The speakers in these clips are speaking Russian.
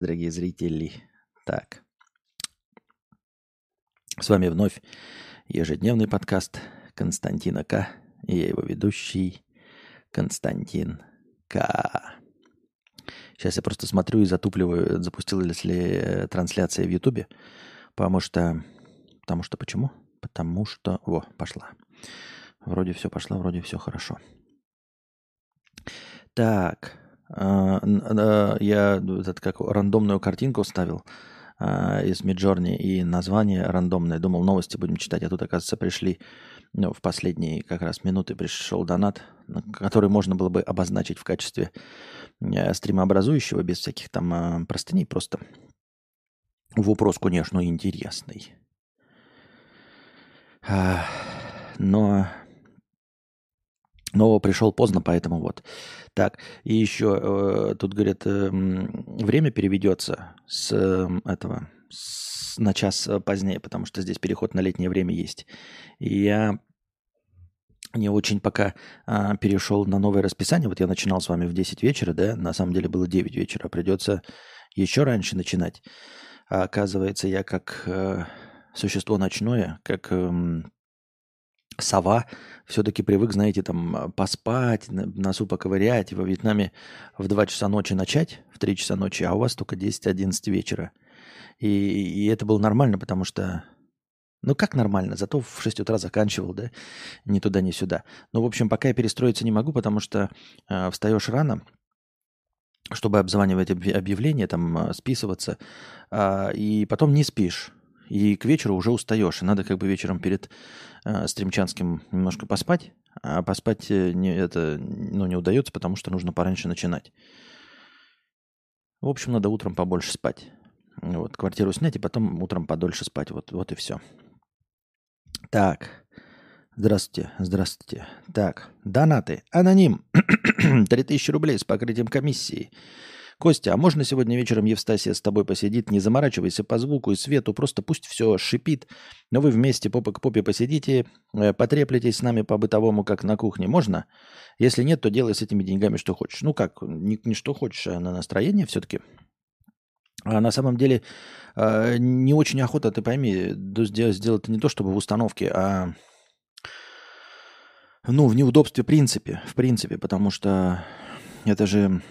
дорогие зрители. Так. С вами вновь ежедневный подкаст Константина К. И я его ведущий Константин К. Сейчас я просто смотрю и затупливаю, запустилась ли трансляция в Ютубе. Потому что... Потому что почему? Потому что... Во, пошла. Вроде все пошло, вроде все хорошо. Так. А, а, я этот, как рандомную картинку вставил а, из Миджорни и название рандомное. Думал, новости будем читать, а тут, оказывается, пришли ну, в последние как раз минуты пришел донат, который можно было бы обозначить в качестве э, стримообразующего, без всяких там простыней, просто вопрос, конечно, интересный. Но но пришел поздно, поэтому вот. Так, и еще э, тут говорят, э, время переведется с э, этого с, на час э, позднее, потому что здесь переход на летнее время есть. И я не очень пока а, перешел на новое расписание. Вот я начинал с вами в 10 вечера, да, на самом деле было 9 вечера. Придется еще раньше начинать. А оказывается, я как э, существо ночное, как э, сова все-таки привык, знаете, там а, поспать, носу поковырять, во Вьетнаме в 2 часа ночи начать, в 3 часа ночи, а у вас только 10-11 вечера. И, и это было нормально, потому что... Ну как нормально, зато в 6 утра заканчивал, да, ни туда, ни сюда. Но, в общем, пока я перестроиться не могу, потому что э, встаешь рано, чтобы обзванивать объявления, там, э, списываться, э, и потом не спишь. И к вечеру уже устаешь. Надо как бы вечером перед э, стримчанским немножко поспать. А поспать э, не, это ну, не удается, потому что нужно пораньше начинать. В общем, надо утром побольше спать. Вот, квартиру снять и потом утром подольше спать. Вот, вот и все. Так. Здравствуйте, здравствуйте. Так, донаты. Аноним. 3000 рублей с покрытием комиссии. Костя, а можно сегодня вечером Евстасия с тобой посидит? Не заморачивайся по звуку и свету, просто пусть все шипит. Но вы вместе попа к попе посидите, э, потреплетесь с нами по-бытовому, как на кухне. Можно? Если нет, то делай с этими деньгами что хочешь. Ну как, не, не что хочешь, а на настроение все-таки. А на самом деле э, не очень охота, ты пойми, сделать, не то, чтобы в установке, а ну, в неудобстве в принципе, в принципе, потому что это же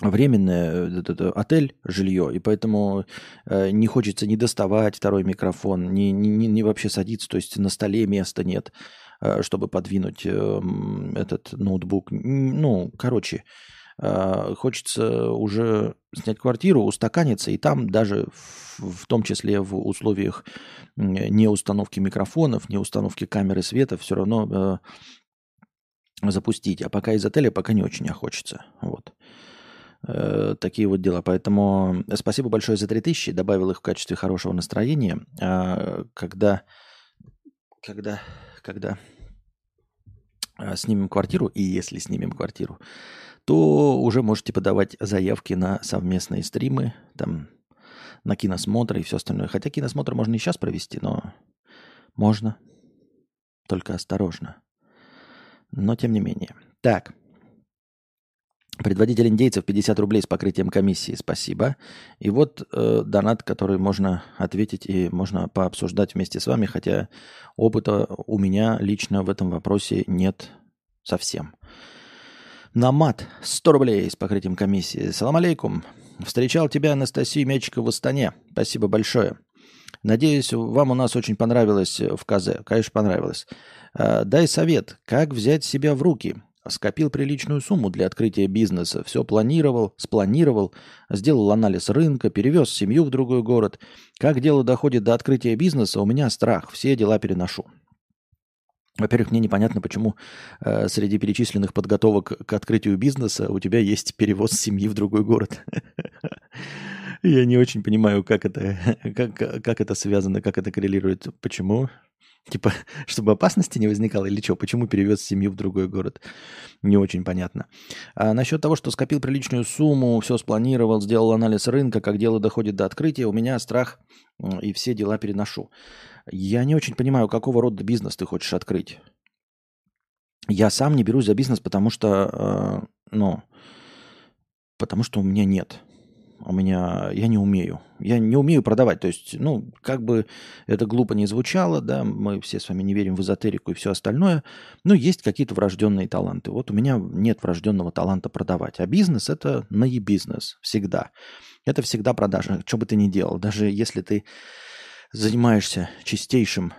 временное э, это, отель, жилье, и поэтому э, не хочется не доставать второй микрофон, не, не, не вообще садиться, то есть на столе места нет, э, чтобы подвинуть э, этот ноутбук. Ну, короче, э, хочется уже снять квартиру, устаканиться, и там даже в, в том числе в условиях не установки микрофонов, не установки камеры света, все равно э, запустить. А пока из отеля пока не очень хочется. Вот. Э, такие вот дела. Поэтому спасибо большое за 3000. Добавил их в качестве хорошего настроения. А, когда, когда, когда а, снимем квартиру, и если снимем квартиру, то уже можете подавать заявки на совместные стримы, там, на киносмотры и все остальное. Хотя киносмотр можно и сейчас провести, но можно. Только осторожно. Но тем не менее. Так. Предводитель индейцев 50 рублей с покрытием комиссии. Спасибо. И вот э, донат, который можно ответить и можно пообсуждать вместе с вами, хотя опыта у меня лично в этом вопросе нет совсем. Намат 100 рублей с покрытием комиссии. Салам алейкум. Встречал тебя, Анастасию Мячикова в Астане. Спасибо большое. Надеюсь, вам у нас очень понравилось в КЗ. Конечно, понравилось. Э, дай совет, как взять себя в руки – Скопил приличную сумму для открытия бизнеса, все планировал, спланировал, сделал анализ рынка, перевез семью в другой город. Как дело доходит до открытия бизнеса, у меня страх, все дела переношу. Во-первых, мне непонятно, почему э, среди перечисленных подготовок к открытию бизнеса у тебя есть перевоз семьи в другой город. Я не очень понимаю, как это, как, как это связано, как это коррелирует. Почему? Типа, чтобы опасности не возникало или что? Почему перевез семью в другой город? Не очень понятно. А насчет того, что скопил приличную сумму, все спланировал, сделал анализ рынка, как дело доходит до открытия, у меня страх и все дела переношу. Я не очень понимаю, какого рода бизнес ты хочешь открыть. Я сам не берусь за бизнес, потому что, э, ну, потому что у меня нет. У меня, я не умею. Я не умею продавать. То есть, ну, как бы это глупо не звучало, да, мы все с вами не верим в эзотерику и все остальное, но есть какие-то врожденные таланты. Вот у меня нет врожденного таланта продавать. А бизнес – это наебизнес всегда. Это всегда продажа, что бы ты ни делал. Даже если ты занимаешься чистейшим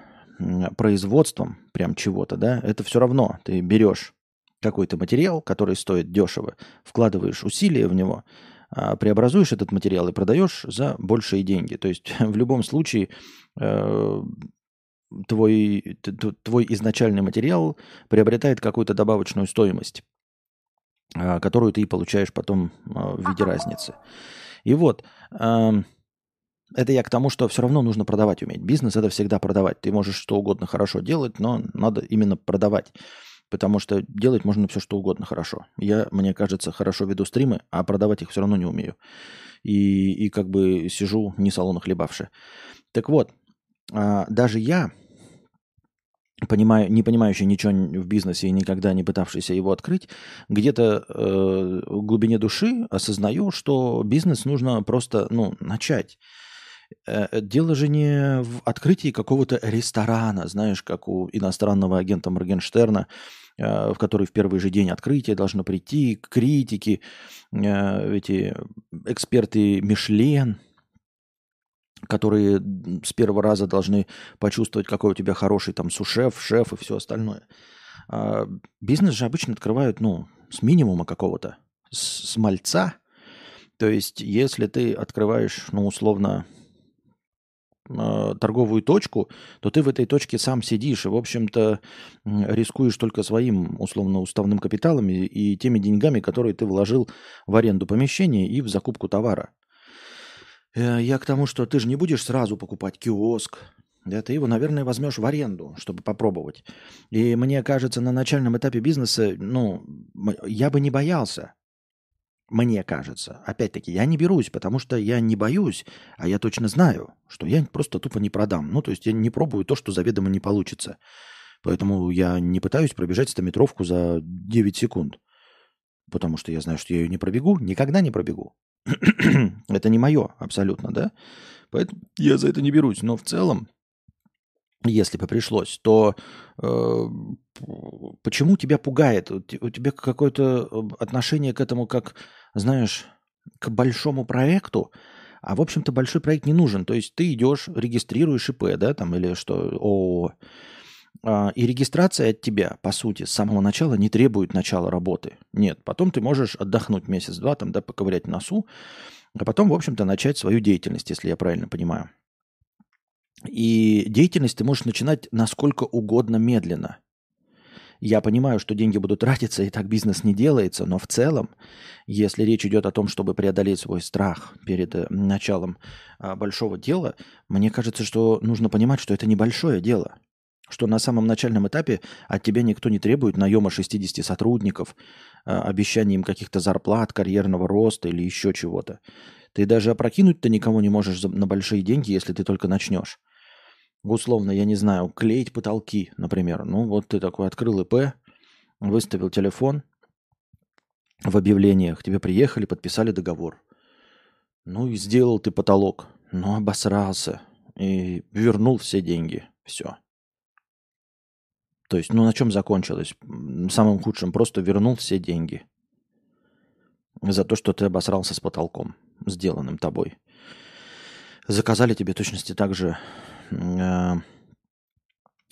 производством прям чего-то, да, это все равно ты берешь какой-то материал, который стоит дешево, вкладываешь усилия в него, преобразуешь этот материал и продаешь за большие деньги. То есть в любом случае э, твой, твой изначальный материал приобретает какую-то добавочную стоимость, а, которую ты получаешь потом а, в виде разницы. И вот, это я к тому, что все равно нужно продавать уметь. Бизнес это всегда продавать. Ты можешь что угодно хорошо делать, но надо именно продавать. Потому что делать можно все что угодно хорошо. Я, мне кажется, хорошо веду стримы, а продавать их все равно не умею. И, и как бы сижу не салона хлебавши. Так вот, а, даже я, понимаю, не понимающий ничего в бизнесе и никогда не пытавшийся его открыть, где-то э, в глубине души осознаю, что бизнес нужно просто ну, начать. Э, э, дело же не в открытии какого-то ресторана, знаешь, как у иностранного агента Моргенштерна, э, в который в первый же день открытия должно прийти критики, эти эксперты Мишлен, которые с первого раза должны почувствовать, какой у тебя хороший там сушеф, шеф и все остальное. А бизнес же обычно открывают, ну, с минимума какого-то, с, с мальца. То есть, если ты открываешь, ну, условно, э, торговую точку, то ты в этой точке сам сидишь и, в общем-то, рискуешь только своим условно-уставным капиталом и, и теми деньгами, которые ты вложил в аренду помещения и в закупку товара. Э, я к тому, что ты же не будешь сразу покупать киоск, да, ты его, наверное, возьмешь в аренду, чтобы попробовать. И мне кажется, на начальном этапе бизнеса, ну, я бы не боялся мне кажется. Опять-таки, я не берусь, потому что я не боюсь, а я точно знаю, что я просто тупо не продам. Ну, то есть я не пробую то, что заведомо не получится. Поэтому я не пытаюсь пробежать стометровку за 9 секунд. Потому что я знаю, что я ее не пробегу, никогда не пробегу. это не мое абсолютно, да? Поэтому я за это не берусь. Но в целом, если бы пришлось, то э, почему тебя пугает? У тебя какое-то отношение к этому как знаешь, к большому проекту, а, в общем-то, большой проект не нужен. То есть ты идешь, регистрируешь ИП, да, там, или что, ООО, а, и регистрация от тебя, по сути, с самого начала не требует начала работы. Нет, потом ты можешь отдохнуть месяц-два, там, да, поковырять носу, а потом, в общем-то, начать свою деятельность, если я правильно понимаю. И деятельность ты можешь начинать насколько угодно медленно – я понимаю, что деньги будут тратиться, и так бизнес не делается, но в целом, если речь идет о том, чтобы преодолеть свой страх перед э, началом а, большого дела, мне кажется, что нужно понимать, что это небольшое дело. Что на самом начальном этапе от тебя никто не требует наема 60 сотрудников, а, обещания им каких-то зарплат, карьерного роста или еще чего-то. Ты даже опрокинуть-то никого не можешь на большие деньги, если ты только начнешь условно, я не знаю, клеить потолки, например. Ну, вот ты такой открыл ИП, выставил телефон в объявлениях, тебе приехали, подписали договор. Ну и сделал ты потолок, но обосрался и вернул все деньги. Все. То есть, ну на чем закончилось? Самым худшим просто вернул все деньги за то, что ты обосрался с потолком, сделанным тобой. Заказали тебе точности так же э,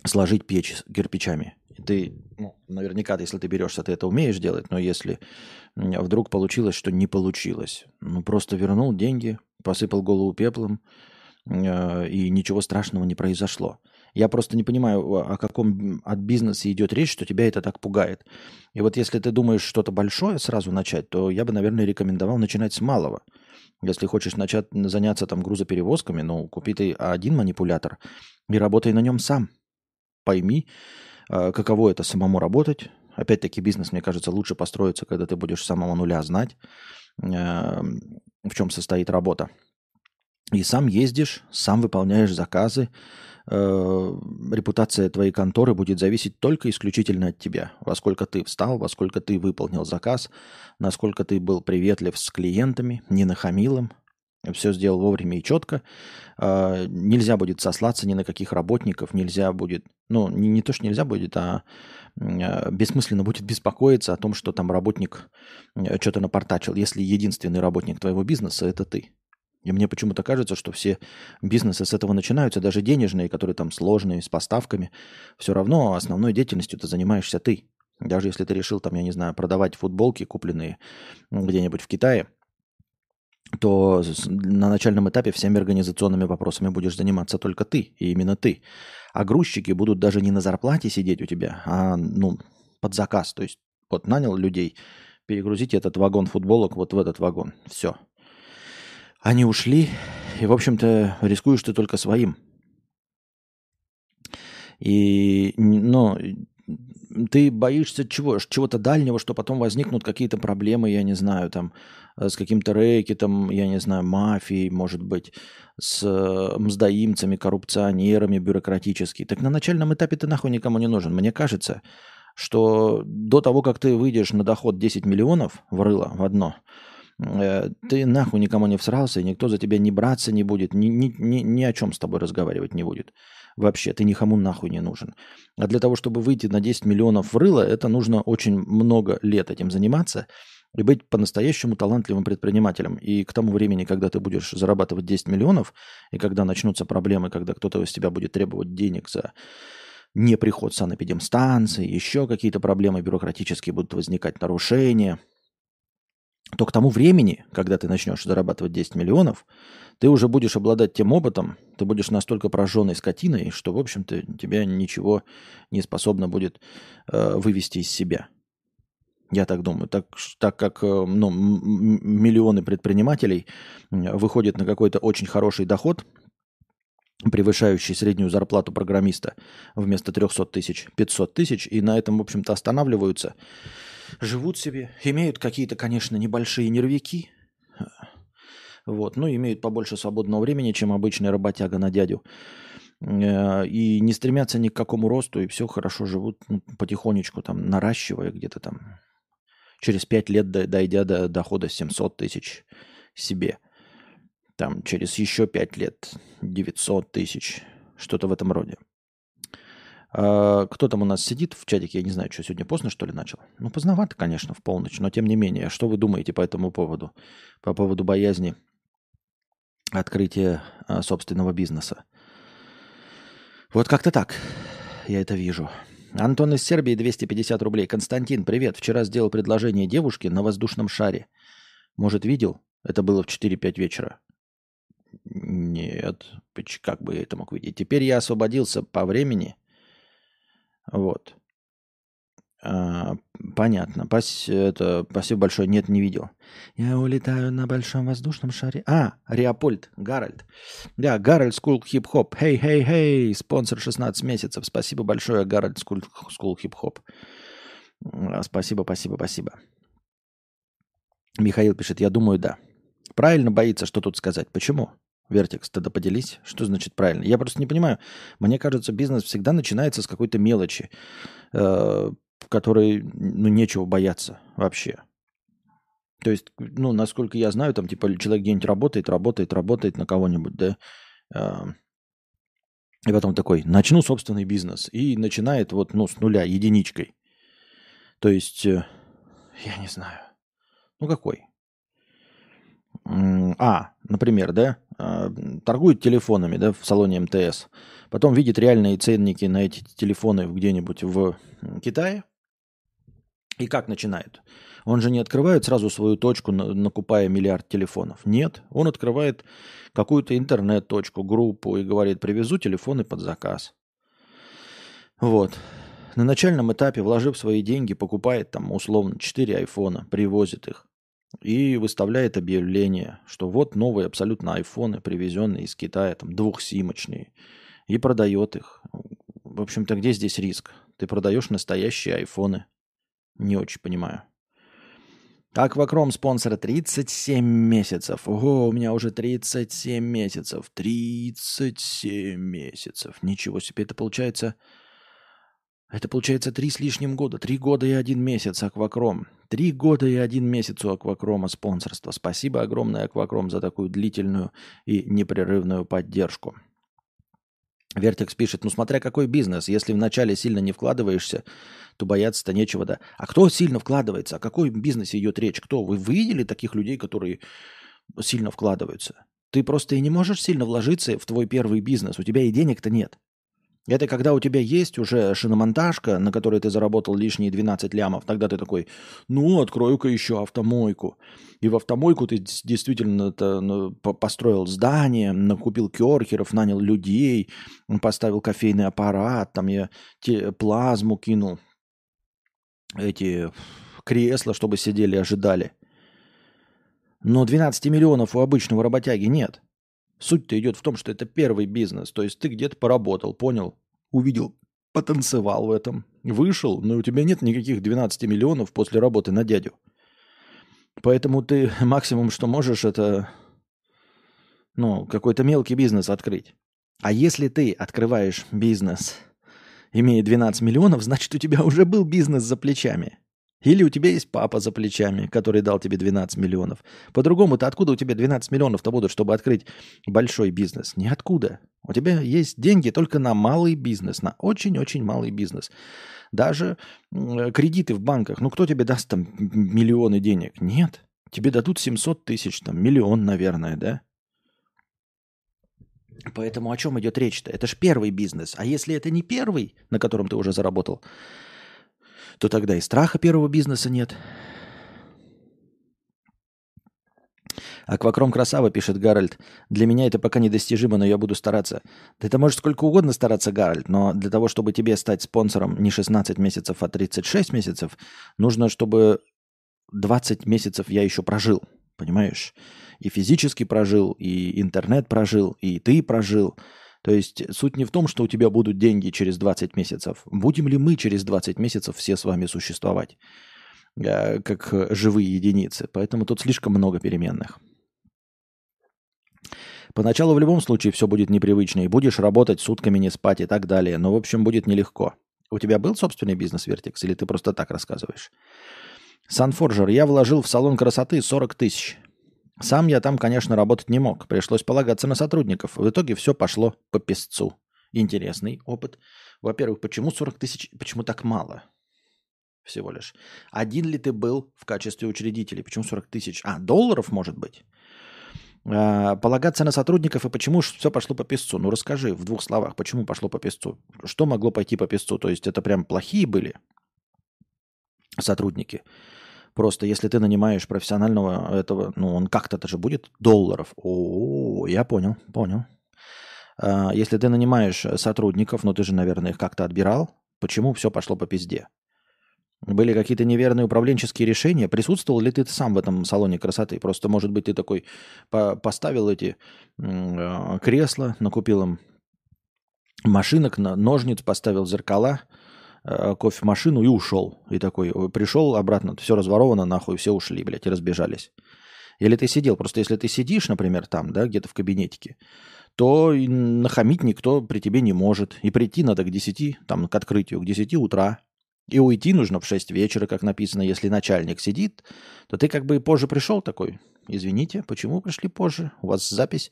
сложить печь кирпичами. Ты, ну, наверняка, если ты берешься, ты это умеешь делать, но если вдруг получилось, что не получилось, ну, просто вернул деньги, посыпал голову пеплом, э, и ничего страшного не произошло. Я просто не понимаю, о каком от бизнеса идет речь, что тебя это так пугает. И вот если ты думаешь что-то большое сразу начать, то я бы, наверное, рекомендовал начинать с малого – если хочешь начать заняться там грузоперевозками, ну, купи ты один манипулятор и работай на нем сам. Пойми, а, каково это самому работать. Опять-таки бизнес, мне кажется, лучше построиться, когда ты будешь с самого нуля знать, а, в чем состоит работа. И сам ездишь, сам выполняешь заказы. А, репутация твоей конторы будет зависеть только исключительно от тебя. Во сколько ты встал, во сколько ты выполнил заказ, насколько ты был приветлив с клиентами, не нахамил им, все сделал вовремя и четко. А, нельзя будет сослаться ни на каких работников, нельзя будет, ну, не, не то, что нельзя будет, а, а бессмысленно будет беспокоиться о том, что там работник что-то напортачил, если единственный работник твоего бизнеса – это ты. И мне почему-то кажется, что все бизнесы с этого начинаются, даже денежные, которые там сложные, с поставками. Все равно основной деятельностью ты занимаешься ты. Даже если ты решил, там, я не знаю, продавать футболки, купленные где-нибудь в Китае, то на начальном этапе всеми организационными вопросами будешь заниматься только ты, и именно ты. А грузчики будут даже не на зарплате сидеть у тебя, а ну, под заказ. То есть вот нанял людей, перегрузите этот вагон футболок вот в этот вагон. Все. Они ушли, и, в общем-то, рискуешь ты только своим. И, ну, ты боишься чего? Чего-то дальнего, что потом возникнут какие-то проблемы, я не знаю, там, э, с каким-то рэкетом, я не знаю, мафией, может быть, с э, мздоимцами, коррупционерами бюрократически. Так на начальном этапе ты нахуй никому не нужен. Мне кажется, что до того, как ты выйдешь на доход 10 миллионов в рыло, в одно, ты нахуй никому не всрался, и никто за тебя не браться не будет, ни, ни, ни, ни о чем с тобой разговаривать не будет. Вообще, ты никому нахуй не нужен. А для того, чтобы выйти на 10 миллионов в рыло, это нужно очень много лет этим заниматься и быть по-настоящему талантливым предпринимателем. И к тому времени, когда ты будешь зарабатывать 10 миллионов, и когда начнутся проблемы, когда кто-то из тебя будет требовать денег за неприход санэпидемстанции, еще какие-то проблемы бюрократические будут возникать, нарушения, то к тому времени, когда ты начнешь зарабатывать 10 миллионов, ты уже будешь обладать тем опытом, ты будешь настолько прожженной скотиной, что, в общем-то, тебя ничего не способно будет э, вывести из себя. Я так думаю. Так, так как э, ну, миллионы предпринимателей выходят на какой-то очень хороший доход, превышающий среднюю зарплату программиста вместо 300 тысяч, 500 тысяч, и на этом, в общем-то, останавливаются, живут себе, имеют какие-то, конечно, небольшие нервики, вот. Ну, имеют побольше свободного времени, чем обычный работяга на дядю. Э, и не стремятся ни к какому росту, и все хорошо живут ну, потихонечку, там, наращивая где-то там. Через пять лет дойдя до дохода 700 тысяч себе. Там через еще пять лет 900 тысяч. Что-то в этом роде. А, кто там у нас сидит в чатике? Я не знаю, что сегодня поздно, что ли, начал. Ну, поздновато, конечно, в полночь, но тем не менее. Что вы думаете по этому поводу? По поводу боязни открытие а, собственного бизнеса. Вот как-то так я это вижу. Антон из Сербии, 250 рублей. Константин, привет. Вчера сделал предложение девушке на воздушном шаре. Может, видел? Это было в 4-5 вечера. Нет, как бы я это мог видеть? Теперь я освободился по времени. Вот. А, понятно. Пас, это, спасибо большое. Нет, не видел. Я улетаю на большом воздушном шаре. А, Риапольд, Гарольд. Да, Гарольд Скул Хип Хоп. Хей, хей, хей. Спонсор 16 месяцев. Спасибо большое, Гарольд Скул, Скул Хип Хоп. Спасибо, спасибо, спасибо. Михаил пишет, я думаю, да. Правильно боится, что тут сказать. Почему? Вертекс, тогда поделись. Что значит правильно? Я просто не понимаю. Мне кажется, бизнес всегда начинается с какой-то мелочи. Э, которой ну, нечего бояться вообще. То есть, ну, насколько я знаю, там, типа, человек где-нибудь работает, работает, работает на кого-нибудь, да, а, и потом такой, начну собственный бизнес. И начинает вот, ну, с нуля, единичкой. То есть, э, я не знаю. Ну, какой? А, например, да, торгует телефонами, да, в салоне МТС. Потом видит реальные ценники на эти телефоны где-нибудь в Китае. И как начинает? Он же не открывает сразу свою точку, накупая миллиард телефонов. Нет, он открывает какую-то интернет-точку, группу и говорит, привезу телефоны под заказ. Вот. На начальном этапе, вложив свои деньги, покупает там условно 4 айфона, привозит их и выставляет объявление, что вот новые абсолютно айфоны, привезенные из Китая, там двухсимочные, и продает их. В общем-то, где здесь риск? Ты продаешь настоящие айфоны. Не очень понимаю. Аквакром спонсор 37 месяцев. Ого, у меня уже 37 месяцев. 37 месяцев. Ничего себе, это получается Это получается три с лишним года. Три года и один месяц Аквакром. Три года и один месяц у Аквакрома спонсорства. Спасибо огромное Аквакром за такую длительную и непрерывную поддержку. Вертекс пишет, ну смотря какой бизнес, если вначале сильно не вкладываешься, то бояться-то нечего, да. А кто сильно вкладывается? О какой бизнесе идет речь? Кто? Вы видели таких людей, которые сильно вкладываются? Ты просто и не можешь сильно вложиться в твой первый бизнес. У тебя и денег-то нет. Это когда у тебя есть уже шиномонтажка, на которой ты заработал лишние 12 лямов, тогда ты такой, ну, открою-ка еще автомойку. И в автомойку ты действительно -то, ну, построил здание, накупил керхеров, нанял людей, поставил кофейный аппарат, там я плазму кинул, эти кресла, чтобы сидели и ожидали. Но 12 миллионов у обычного работяги нет. Суть-то идет в том, что это первый бизнес. То есть ты где-то поработал, понял, увидел, потанцевал в этом, вышел, но у тебя нет никаких 12 миллионов после работы на дядю. Поэтому ты максимум, что можешь, это ну, какой-то мелкий бизнес открыть. А если ты открываешь бизнес, имея 12 миллионов, значит, у тебя уже был бизнес за плечами. Или у тебя есть папа за плечами, который дал тебе 12 миллионов. По-другому-то откуда у тебя 12 миллионов-то будут, чтобы открыть большой бизнес? Ниоткуда. У тебя есть деньги только на малый бизнес, на очень-очень малый бизнес. Даже кредиты в банках. Ну, кто тебе даст там миллионы денег? Нет. Тебе дадут 700 тысяч, там, миллион, наверное, да? Поэтому о чем идет речь-то? Это же первый бизнес. А если это не первый, на котором ты уже заработал, то тогда и страха первого бизнеса нет. Аквакром красава, пишет Гарольд. Для меня это пока недостижимо, но я буду стараться. Да это может сколько угодно стараться, Гарольд, но для того, чтобы тебе стать спонсором не 16 месяцев, а 36 месяцев, нужно, чтобы 20 месяцев я еще прожил, понимаешь? И физически прожил, и интернет прожил, и ты прожил. То есть суть не в том, что у тебя будут деньги через 20 месяцев. Будем ли мы через 20 месяцев все с вами существовать, э, как живые единицы? Поэтому тут слишком много переменных. Поначалу в любом случае все будет непривычно, и будешь работать сутками, не спать и так далее. Но, в общем, будет нелегко. У тебя был собственный бизнес, Вертекс, или ты просто так рассказываешь? Санфоржер, я вложил в салон красоты 40 тысяч. Сам я там, конечно, работать не мог. Пришлось полагаться на сотрудников. В итоге все пошло по песцу. Интересный опыт. Во-первых, почему 40 тысяч? Почему так мало? Всего лишь. Один ли ты был в качестве учредителя? Почему 40 тысяч? А, долларов, может быть? А, полагаться на сотрудников и почему все пошло по песцу? Ну, расскажи в двух словах, почему пошло по песцу? Что могло пойти по песцу? То есть это прям плохие были сотрудники? Просто если ты нанимаешь профессионального этого, ну, он как-то же будет долларов. О, я понял, понял. А, если ты нанимаешь сотрудников, ну, ты же, наверное, их как-то отбирал, почему все пошло по пизде? Были какие-то неверные управленческие решения? Присутствовал ли ты сам в этом салоне красоты? Просто, может быть, ты такой поставил эти э, кресла, накупил им машинок, ножниц, поставил зеркала – кофемашину и ушел. И такой пришел обратно, все разворовано нахуй, все ушли, блядь, и разбежались. Или ты сидел, просто если ты сидишь, например, там, да, где-то в кабинетике, то нахамить никто при тебе не может. И прийти надо к 10, там, к открытию, к 10 утра. И уйти нужно в 6 вечера, как написано. Если начальник сидит, то ты как бы позже пришел такой. Извините, почему пришли позже? У вас запись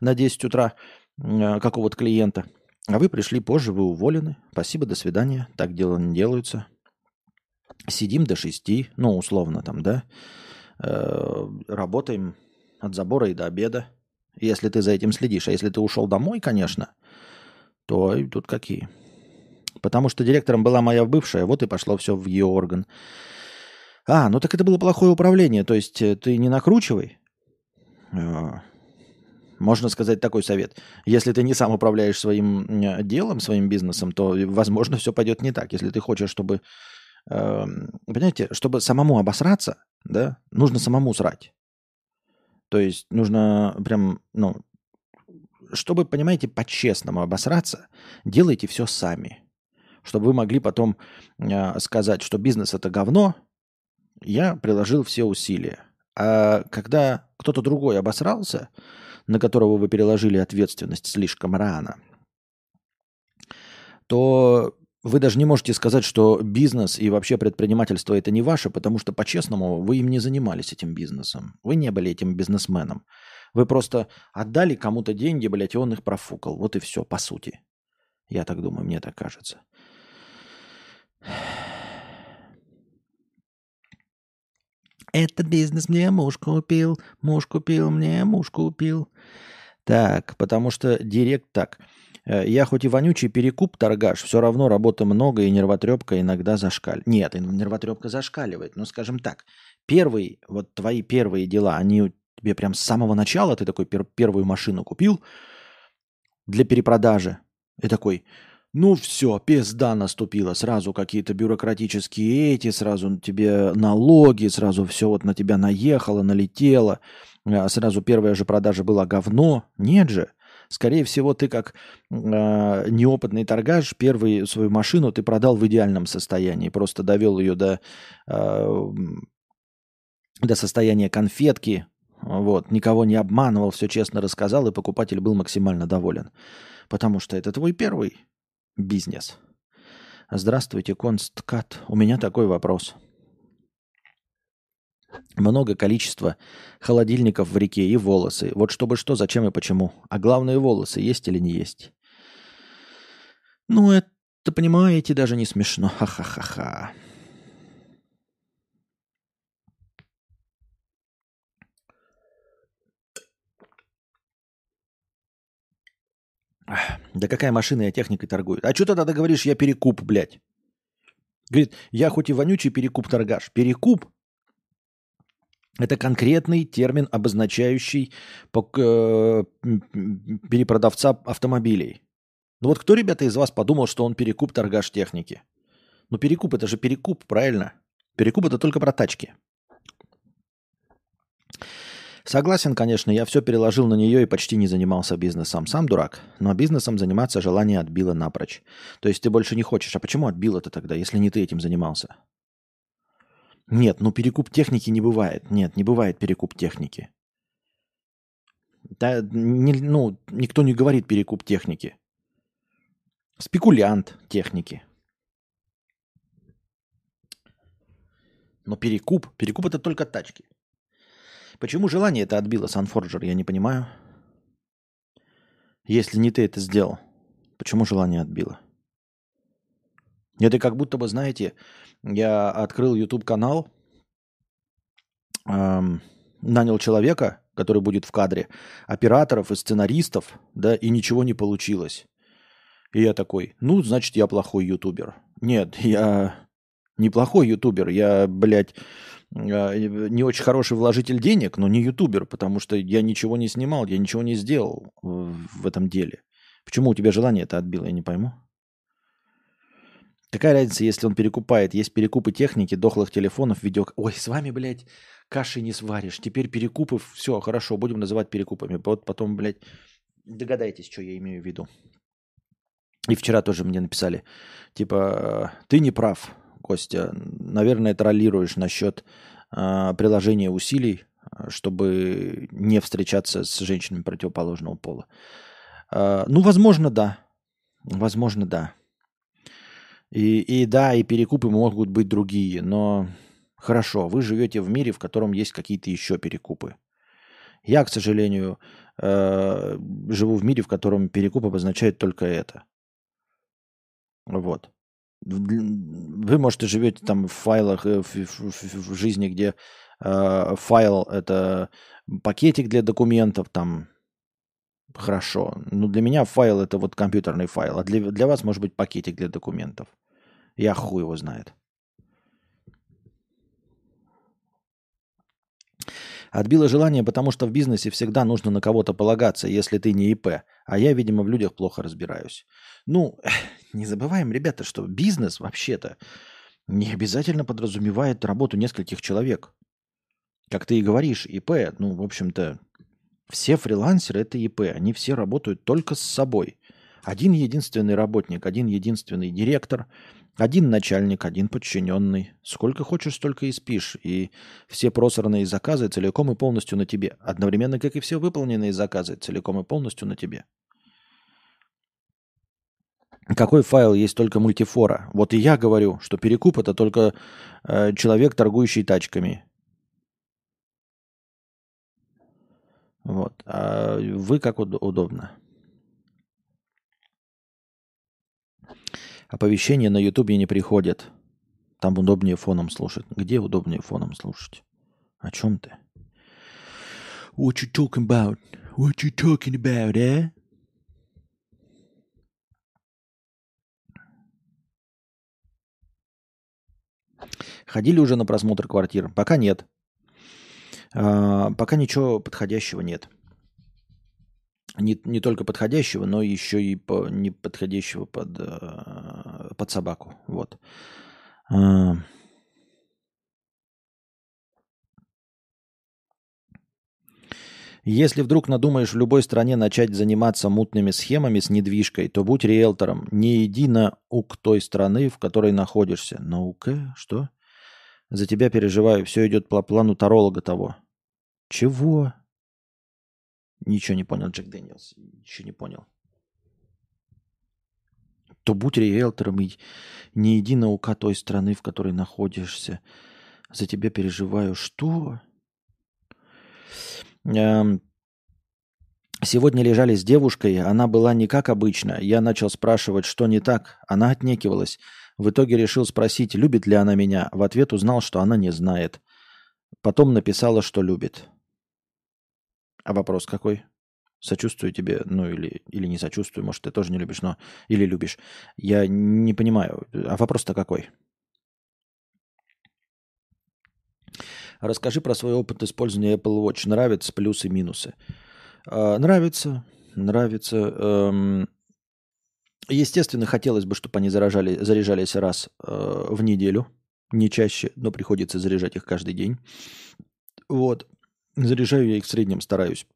на 10 утра э, какого-то клиента. А вы пришли позже, вы уволены. Спасибо, до свидания. Так дела не делаются. Сидим до шести, ну, условно там, да. Э, работаем от забора и до обеда. Если ты за этим следишь. А если ты ушел домой, конечно, то и тут какие. Потому что директором была моя бывшая, вот и пошло все в ее орган. А, ну так это было плохое управление. То есть э, ты не накручивай. Э, можно сказать такой совет. Если ты не сам управляешь своим делом, своим бизнесом, то, возможно, все пойдет не так. Если ты хочешь, чтобы, э, понимаете, чтобы самому обосраться, да, нужно самому срать. То есть нужно прям, ну, чтобы, понимаете, по-честному обосраться, делайте все сами. Чтобы вы могли потом э, сказать, что бизнес это говно, я приложил все усилия. А когда кто-то другой обосрался, на которого вы переложили ответственность слишком рано, то вы даже не можете сказать, что бизнес и вообще предпринимательство это не ваше, потому что по-честному вы им не занимались этим бизнесом. Вы не были этим бизнесменом. Вы просто отдали кому-то деньги, блядь, и он их профукал. Вот и все, по сути. Я так думаю, мне так кажется. Это бизнес мне муж купил, муж купил мне, муж купил. Так, потому что директ так. Э, я хоть и вонючий перекуп торгаш, все равно работы много и нервотрепка иногда зашкаливает. Нет, нервотрепка зашкаливает, но скажем так, первые, вот твои первые дела, они тебе прям с самого начала, ты такой пер- первую машину купил для перепродажи, и такой, ну все, пизда наступила, сразу какие-то бюрократические эти, сразу тебе налоги, сразу все вот на тебя наехало, налетело, а сразу первая же продажа была говно. Нет же, Скорее всего, ты как э, неопытный торгаш первую свою машину ты продал в идеальном состоянии, просто довел ее до, э, до состояния конфетки, вот, никого не обманывал, все честно рассказал, и покупатель был максимально доволен. Потому что это твой первый бизнес. Здравствуйте, Консткат. У меня такой вопрос много количества холодильников в реке и волосы. Вот чтобы что, зачем и почему. А главное, волосы есть или не есть. Ну, это, понимаете, даже не смешно. Ха-ха-ха-ха. Да какая машина я техникой торгую? А что тогда говоришь, я перекуп, блядь? Говорит, я хоть и вонючий перекуп торгаш. Перекуп это конкретный термин, обозначающий э, перепродавца автомобилей. Ну вот кто, ребята, из вас подумал, что он перекуп торгаш техники? Ну перекуп это же перекуп, правильно? Перекуп это только про тачки. Согласен, конечно, я все переложил на нее и почти не занимался бизнесом. Сам дурак, но бизнесом заниматься желание отбило напрочь. То есть ты больше не хочешь. А почему отбил это тогда, если не ты этим занимался? Нет, ну перекуп техники не бывает. Нет, не бывает перекуп техники. Да, не, ну, никто не говорит перекуп техники. Спекулянт техники. Но перекуп, перекуп это только тачки. Почему желание это отбило Санфорджер, я не понимаю. Если не ты это сделал, почему желание отбило? Это как будто бы, знаете, я открыл YouTube канал, эм, нанял человека, который будет в кадре, операторов и сценаристов, да, и ничего не получилось. И я такой, ну, значит, я плохой ютубер. Нет, я неплохой ютубер, я, блядь, не очень хороший вложитель денег, но не ютубер, потому что я ничего не снимал, я ничего не сделал в этом деле. Почему у тебя желание это отбило, я не пойму. Какая разница, если он перекупает? Есть перекупы техники, дохлых телефонов, видео... Ой, с вами, блядь, каши не сваришь. Теперь перекупы, все, хорошо, будем называть перекупами. Вот потом, блядь, догадайтесь, что я имею в виду. И вчера тоже мне написали, типа, ты не прав, Костя. Наверное, троллируешь насчет э, приложения усилий, чтобы не встречаться с женщинами противоположного пола. Э, ну, возможно, да. Возможно, да. И, и да, и перекупы могут быть другие, но хорошо, вы живете в мире, в котором есть какие-то еще перекупы. Я, к сожалению, э, живу в мире, в котором перекуп обозначает только это. Вот. Вы, может, и живете там в файлах, э, в, в, в, в жизни, где э, файл это пакетик для документов, там хорошо. Но для меня файл это вот компьютерный файл, а для, для вас может быть пакетик для документов. Я хуй его знает. Отбило желание, потому что в бизнесе всегда нужно на кого-то полагаться, если ты не ИП. А я, видимо, в людях плохо разбираюсь. Ну, не забываем, ребята, что бизнес вообще-то не обязательно подразумевает работу нескольких человек. Как ты и говоришь, ИП, ну, в общем-то, все фрилансеры это ИП. Они все работают только с собой. Один единственный работник, один единственный директор, один начальник, один подчиненный. Сколько хочешь, столько и спишь. И все просранные заказы целиком и полностью на тебе. Одновременно, как и все выполненные заказы целиком и полностью на тебе. Какой файл есть только мультифора? Вот и я говорю, что перекуп это только э, человек, торгующий тачками. Вот. А вы как уд- удобно. Оповещения на Ютубе не приходят. Там удобнее фоном слушать. Где удобнее фоном слушать? О чем ты? What you talking about? What you talking about, eh? Ходили уже на просмотр квартир? Пока нет. А, пока ничего подходящего нет. Не, не только подходящего, но еще и по, не подходящего под, э, под собаку. Вот. А, Если вдруг надумаешь в любой стране начать заниматься мутными схемами с недвижкой, то будь риэлтором. Не иди на УК той страны, в которой находишься. На УК? Что? За тебя переживаю. Все идет по плану таролога того. Чего? Ничего не понял, Джек Дэниелс. Ничего не понял. То будь риэлтором и не иди на УК той страны, в которой находишься. За тебя переживаю. Что? Эм, сегодня лежали с девушкой, она была не как обычно. Я начал спрашивать, что не так. Она отнекивалась. В итоге решил спросить, любит ли она меня. В ответ узнал, что она не знает. Потом написала, что любит. А вопрос какой? Сочувствую тебе, ну или, или не сочувствую, может, ты тоже не любишь, но или любишь. Я не понимаю. А вопрос-то какой? Расскажи про свой опыт использования Apple Watch. Нравятся плюсы минусы? А, нравится, нравится. Эм, естественно, хотелось бы, чтобы они заражали, заряжались раз э, в неделю, не чаще, но приходится заряжать их каждый день. Вот. Заряжаю я их в среднем, стараюсь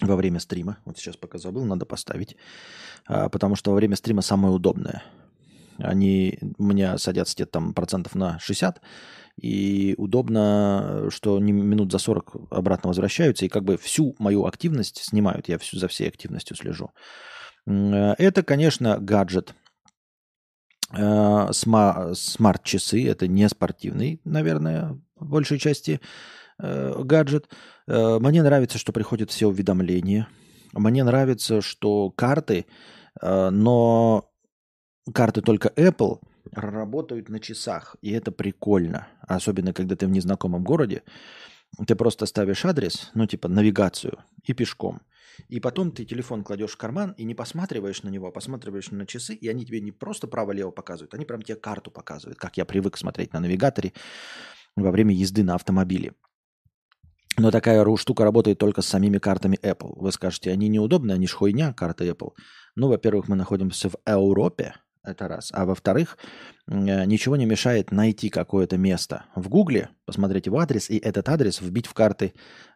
во время стрима. Вот сейчас пока забыл, надо поставить. А, потому что во время стрима самое удобное. Они у меня садятся где-то там процентов на 60, и удобно, что они минут за 40 обратно возвращаются, и как бы всю мою активность снимают. Я всю, за всей активностью слежу. Это, конечно, гаджет. Э, смарт-часы, это не спортивный, наверное, в большей части э, гаджет. Э, мне нравится, что приходят все уведомления. Мне нравится, что карты, но карты только Apple – работают на часах, и это прикольно. Особенно, когда ты в незнакомом городе, ты просто ставишь адрес, ну, типа навигацию, и пешком. И потом ты телефон кладешь в карман и не посматриваешь на него, а посматриваешь на часы, и они тебе не просто право-лево показывают, они прям тебе карту показывают, как я привык смотреть на навигаторе во время езды на автомобиле. Но такая штука работает только с самими картами Apple. Вы скажете, они неудобны, они ж хуйня, карты Apple. Ну, во-первых, мы находимся в Европе, это раз. А во-вторых, э, ничего не мешает найти какое-то место в Гугле, посмотреть его адрес, и этот адрес вбить в карты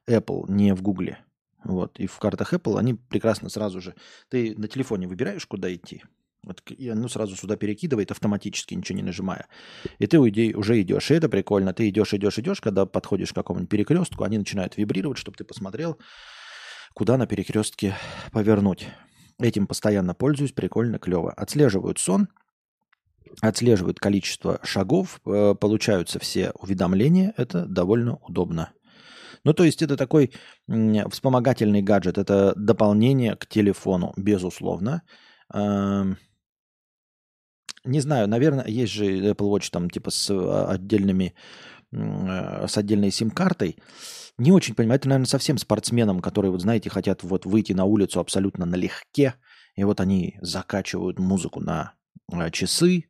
Apple, не в Гугле. Вот. И в картах Apple они прекрасно сразу же... Ты на телефоне выбираешь, куда идти, вот, и оно сразу сюда перекидывает автоматически, ничего не нажимая. И ты уйди, уже идешь. И это прикольно. Ты идешь, идешь, идешь, когда подходишь к какому-нибудь перекрестку, они начинают вибрировать, чтобы ты посмотрел, куда на перекрестке повернуть. Этим постоянно пользуюсь, прикольно, клево. Отслеживают сон, отслеживают количество шагов, э, получаются все уведомления, это довольно удобно. Ну, то есть это такой вспомогательный гаджет, это дополнение к телефону, безусловно. Не знаю, наверное, есть же Apple Watch там типа с а, отдельными, э, с отдельной сим-картой. Не очень понимаю. Это, наверное, совсем спортсменам, которые, вот знаете, хотят вот выйти на улицу абсолютно налегке. И вот они закачивают музыку на э, часы,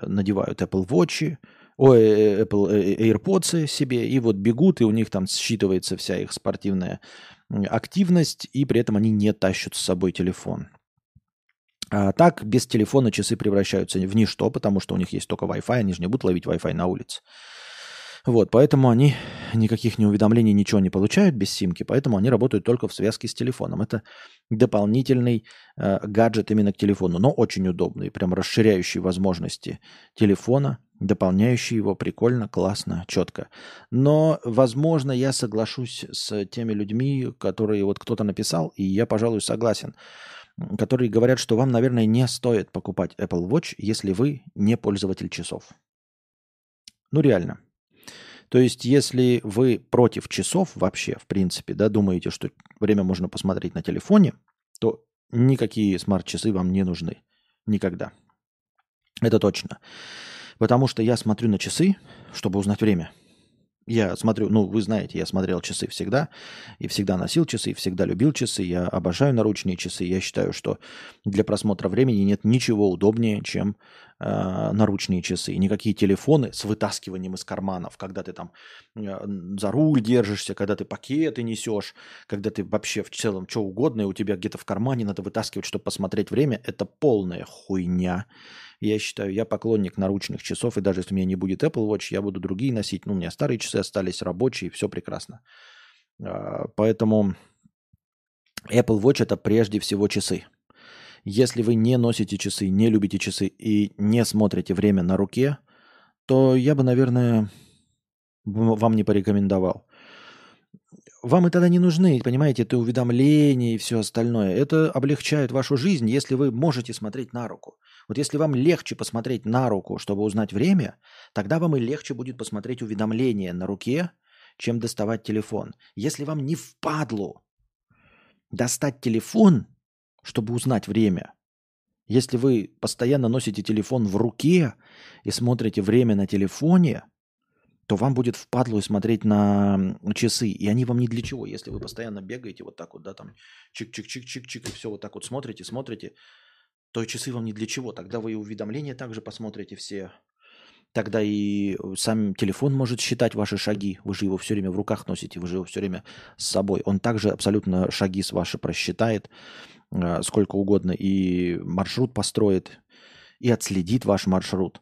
надевают Apple Watch, ой, э, Apple э, AirPods себе, и вот бегут, и у них там считывается вся их спортивная активность, и при этом они не тащат с собой телефон. А так без телефона часы превращаются в ничто, потому что у них есть только Wi-Fi, они же не будут ловить Wi-Fi на улице. Вот, поэтому они никаких не уведомлений, ничего не получают без симки, поэтому они работают только в связке с телефоном. Это дополнительный э, гаджет именно к телефону, но очень удобный, прям расширяющий возможности телефона, дополняющий его прикольно, классно, четко. Но, возможно, я соглашусь с теми людьми, которые вот кто-то написал, и я, пожалуй, согласен. Которые говорят, что вам, наверное, не стоит покупать Apple Watch, если вы не пользователь часов. Ну, реально. То есть, если вы против часов вообще, в принципе, да, думаете, что время можно посмотреть на телефоне, то никакие смарт-часы вам не нужны. Никогда. Это точно. Потому что я смотрю на часы, чтобы узнать время – я смотрю, ну, вы знаете, я смотрел часы всегда, и всегда носил часы, и всегда любил часы. Я обожаю наручные часы. Я считаю, что для просмотра времени нет ничего удобнее, чем э, наручные часы. И никакие телефоны с вытаскиванием из карманов, когда ты там э, за руль держишься, когда ты пакеты несешь, когда ты вообще в целом что угодно, и у тебя где-то в кармане надо вытаскивать, чтобы посмотреть время, это полная хуйня. Я считаю, я поклонник наручных часов, и даже если у меня не будет Apple Watch, я буду другие носить. Ну, у меня старые часы остались, рабочие, все прекрасно. А, поэтому Apple Watch это прежде всего часы. Если вы не носите часы, не любите часы и не смотрите время на руке, то я бы, наверное, вам не порекомендовал. Вам и тогда не нужны, понимаете, это уведомления и все остальное. Это облегчает вашу жизнь, если вы можете смотреть на руку. Вот если вам легче посмотреть на руку, чтобы узнать время, тогда вам и легче будет посмотреть уведомления на руке, чем доставать телефон. Если вам не впадло достать телефон, чтобы узнать время, если вы постоянно носите телефон в руке и смотрите время на телефоне, то вам будет впадло смотреть на часы, и они вам не для чего. Если вы постоянно бегаете вот так вот, да, там чик-чик-чик-чик-чик, и все вот так вот смотрите, смотрите, то часы вам не для чего. Тогда вы и уведомления также посмотрите все. Тогда и сам телефон может считать ваши шаги. Вы же его все время в руках носите, вы же его все время с собой. Он также абсолютно шаги с ваши просчитает э, сколько угодно и маршрут построит, и отследит ваш маршрут.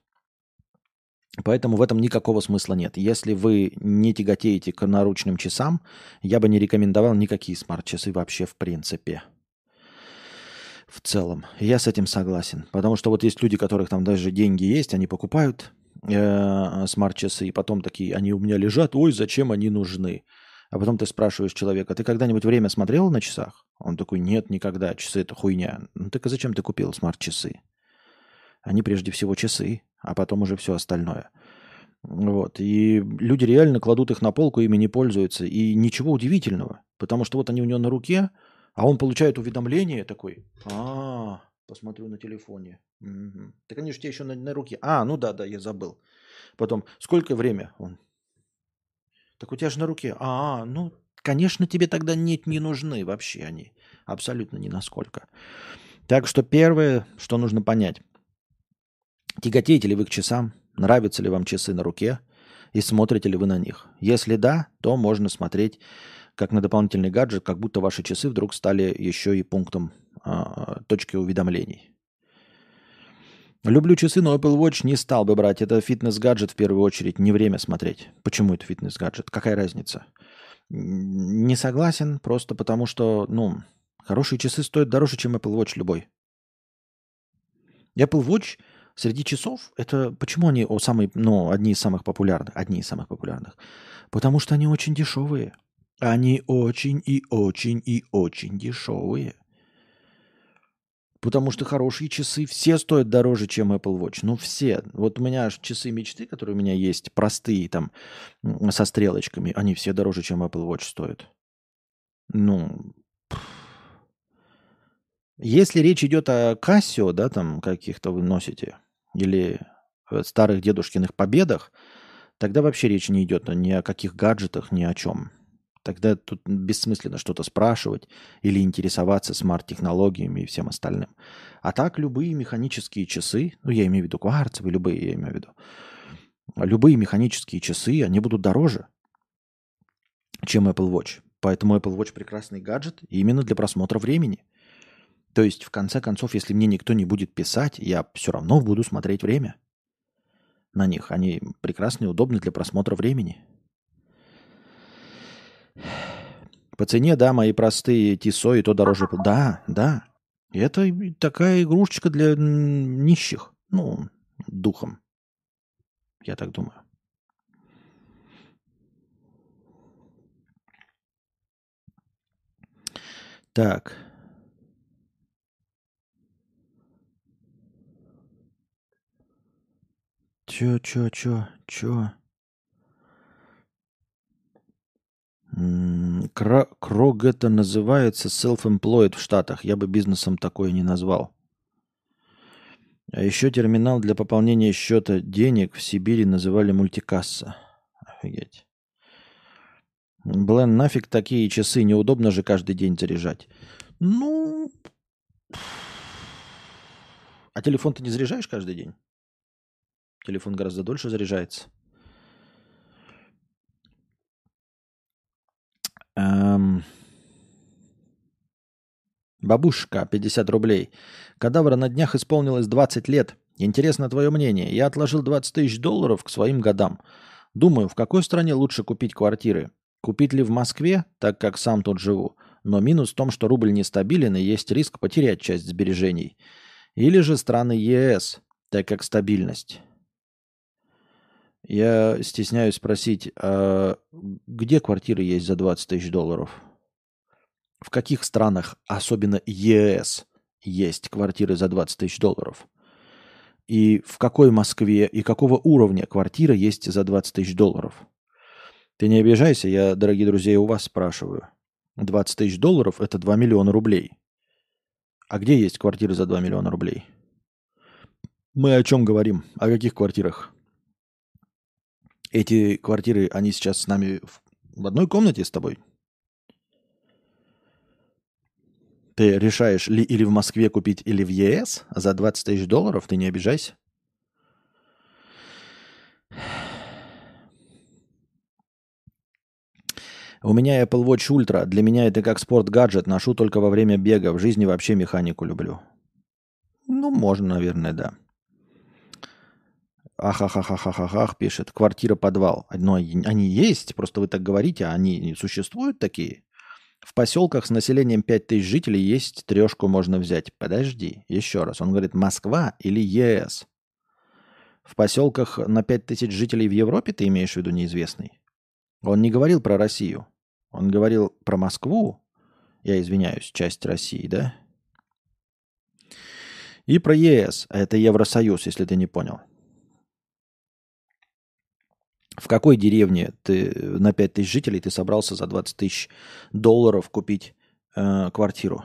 Поэтому в этом никакого смысла нет. Если вы не тяготеете к наручным часам, я бы не рекомендовал никакие смарт-часы вообще в принципе в целом. Я с этим согласен. Потому что вот есть люди, которых там даже деньги есть, они покупают э, смарт-часы, и потом такие, они у меня лежат, ой, зачем они нужны? А потом ты спрашиваешь человека, ты когда-нибудь время смотрел на часах? Он такой, нет, никогда, часы это хуйня. Ну так а зачем ты купил смарт-часы? Они прежде всего часы, а потом уже все остальное. Вот. И люди реально кладут их на полку, ими не пользуются. И ничего удивительного, потому что вот они у него на руке, а он получает уведомление такой. А, посмотрю на телефоне. Угу. Так они же тебе еще на, на руке. А, ну да, да, я забыл. Потом, сколько время он? Так у тебя же на руке. А, ну, конечно, тебе тогда нет, не нужны вообще они. Абсолютно ни насколько. Так что первое, что нужно понять. Тяготеете ли вы к часам? Нравятся ли вам часы на руке? И смотрите ли вы на них? Если да, то можно смотреть как на дополнительный гаджет, как будто ваши часы вдруг стали еще и пунктом э, точки уведомлений. Люблю часы, но Apple Watch не стал бы брать. Это фитнес-гаджет в первую очередь, не время смотреть. Почему это фитнес-гаджет? Какая разница? Не согласен, просто потому что, ну, хорошие часы стоят дороже, чем Apple Watch любой. Apple Watch среди часов, это почему они о, самые, ну, одни из самых популярных? Одни из самых популярных. Потому что они очень дешевые. Они очень и очень и очень дешевые. Потому что хорошие часы все стоят дороже, чем Apple Watch. Ну, все. Вот у меня часы мечты, которые у меня есть, простые там, со стрелочками, они все дороже, чем Apple Watch стоят. Ну, если речь идет о Casio, да, там каких-то вы носите, или старых дедушкиных победах, тогда вообще речь не идет ни о каких гаджетах, ни о чем. Тогда тут бессмысленно что-то спрашивать или интересоваться смарт-технологиями и всем остальным. А так любые механические часы, ну я имею в виду кварцевые, любые я имею в виду, любые механические часы, они будут дороже, чем Apple Watch. Поэтому Apple Watch прекрасный гаджет именно для просмотра времени. То есть, в конце концов, если мне никто не будет писать, я все равно буду смотреть время на них. Они прекрасны и удобны для просмотра времени. По цене, да, мои простые тисо и то дороже. Да, да. Это такая игрушечка для нищих. Ну, духом. Я так думаю. Так. Чё, чё, чё, чё? Крог это называется self-employed в Штатах. Я бы бизнесом такое не назвал. А еще терминал для пополнения счета денег в Сибири называли мультикасса. Офигеть. Блин, нафиг такие часы, неудобно же каждый день заряжать. Ну, а телефон ты не заряжаешь каждый день? Телефон гораздо дольше заряжается. Эм... Бабушка, 50 рублей. Кадавра на днях исполнилось 20 лет. Интересно твое мнение. Я отложил 20 тысяч долларов к своим годам. Думаю, в какой стране лучше купить квартиры? Купить ли в Москве, так как сам тут живу? Но минус в том, что рубль нестабилен и есть риск потерять часть сбережений. Или же страны ЕС, так как стабильность. Я стесняюсь спросить, а где квартиры есть за 20 тысяч долларов? В каких странах, особенно ЕС, есть квартиры за 20 тысяч долларов? И в какой Москве и какого уровня квартира есть за 20 тысяч долларов? Ты не обижайся, я, дорогие друзья, у вас спрашиваю. 20 тысяч долларов – это 2 миллиона рублей. А где есть квартиры за 2 миллиона рублей? Мы о чем говорим? О каких квартирах? Эти квартиры, они сейчас с нами в одной комнате с тобой? Ты решаешь ли или в Москве купить, или в ЕС за 20 тысяч долларов, ты не обижайся. У меня Apple Watch Ultra. Для меня это как спорт-гаджет. Ношу только во время бега. В жизни вообще механику люблю. Ну, можно, наверное, да. Ахахахахахах пишет. Квартира-подвал. Но они есть, просто вы так говорите, а они существуют такие? В поселках с населением 5000 жителей есть трешку можно взять. Подожди, еще раз. Он говорит, Москва или ЕС? В поселках на 5000 жителей в Европе ты имеешь в виду неизвестный? Он не говорил про Россию. Он говорил про Москву. Я извиняюсь, часть России, да? И про ЕС. А это Евросоюз, если ты не понял. В какой деревне ты на 5 тысяч жителей ты собрался за 20 тысяч долларов купить э, квартиру?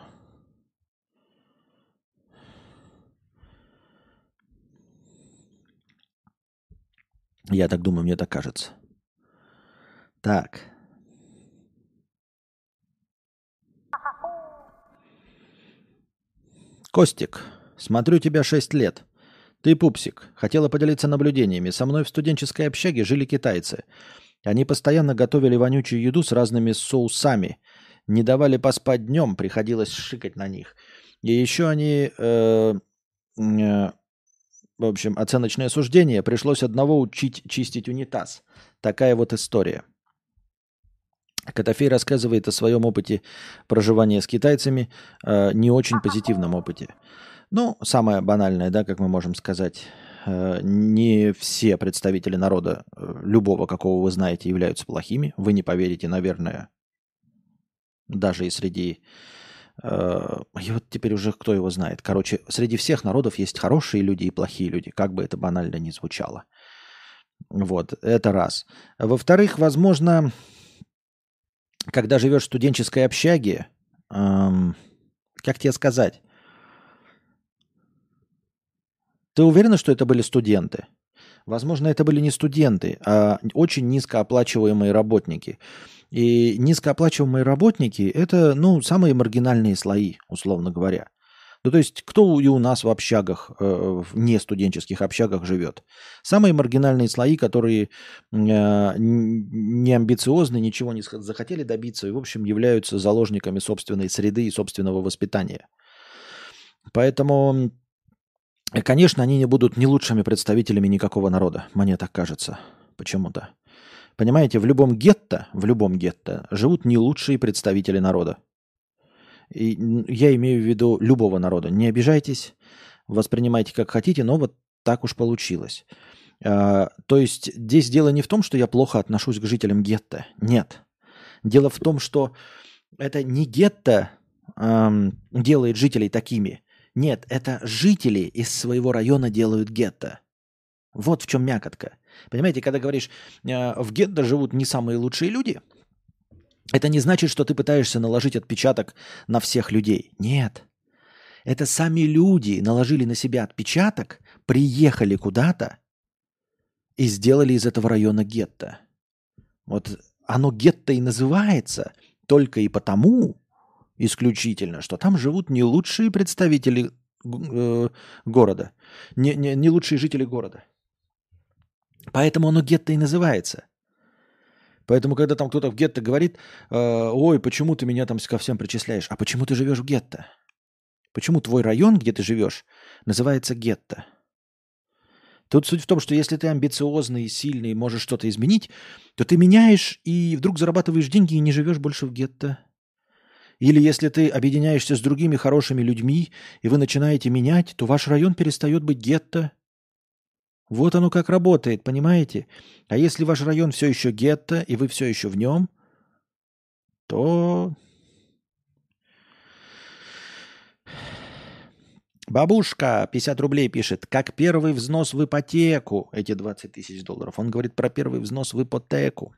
Я так думаю, мне так кажется. Так. Костик, смотрю тебя 6 лет. Ты пупсик. Хотела поделиться наблюдениями. Со мной в студенческой общаге жили китайцы. Они постоянно готовили вонючую еду с разными соусами. Не давали поспать днем, приходилось шикать на них. И еще они... Э, э, в общем, оценочное суждение. Пришлось одного учить чистить унитаз. Такая вот история. Котофей рассказывает о своем опыте проживания с китайцами, э, не очень позитивном опыте. Ну, самое банальное, да, как мы можем сказать, э, не все представители народа, э, любого, какого вы знаете, являются плохими. Вы не поверите, наверное, даже и среди... Э, и вот теперь уже кто его знает. Короче, среди всех народов есть хорошие люди и плохие люди, как бы это банально ни звучало. Вот, это раз. Во-вторых, возможно, когда живешь в студенческой общаге, эм, как тебе сказать, ты уверена, что это были студенты? Возможно, это были не студенты, а очень низкооплачиваемые работники. И низкооплачиваемые работники – это, ну, самые маргинальные слои, условно говоря. Ну, то есть, кто и у нас в общагах, э, в не студенческих общагах живет? Самые маргинальные слои, которые э, не амбициозны, ничего не захотели добиться и, в общем, являются заложниками собственной среды и собственного воспитания. Поэтому Конечно, они не будут не лучшими представителями никакого народа, мне так кажется, почему-то. Понимаете, в любом гетто, в любом гетто живут не лучшие представители народа. И я имею в виду любого народа. Не обижайтесь, воспринимайте как хотите, но вот так уж получилось. А, то есть здесь дело не в том, что я плохо отношусь к жителям гетто. Нет. Дело в том, что это не гетто эм, делает жителей такими, нет, это жители из своего района делают гетто. Вот в чем мякотка. Понимаете, когда говоришь, э, в гетто живут не самые лучшие люди, это не значит, что ты пытаешься наложить отпечаток на всех людей. Нет. Это сами люди наложили на себя отпечаток, приехали куда-то и сделали из этого района гетто. Вот оно гетто и называется только и потому исключительно, что там живут не лучшие представители э, города, не, не, не лучшие жители города. Поэтому оно гетто и называется. Поэтому, когда там кто-то в гетто говорит, э, ой, почему ты меня там ко всем причисляешь? А почему ты живешь в гетто? Почему твой район, где ты живешь, называется гетто? Тут суть в том, что если ты амбициозный, сильный, можешь что-то изменить, то ты меняешь и вдруг зарабатываешь деньги и не живешь больше в гетто. Или если ты объединяешься с другими хорошими людьми, и вы начинаете менять, то ваш район перестает быть гетто. Вот оно как работает, понимаете? А если ваш район все еще гетто, и вы все еще в нем, то Бабушка 50 рублей пишет, как первый взнос в ипотеку, эти 20 тысяч долларов. Он говорит про первый взнос в ипотеку.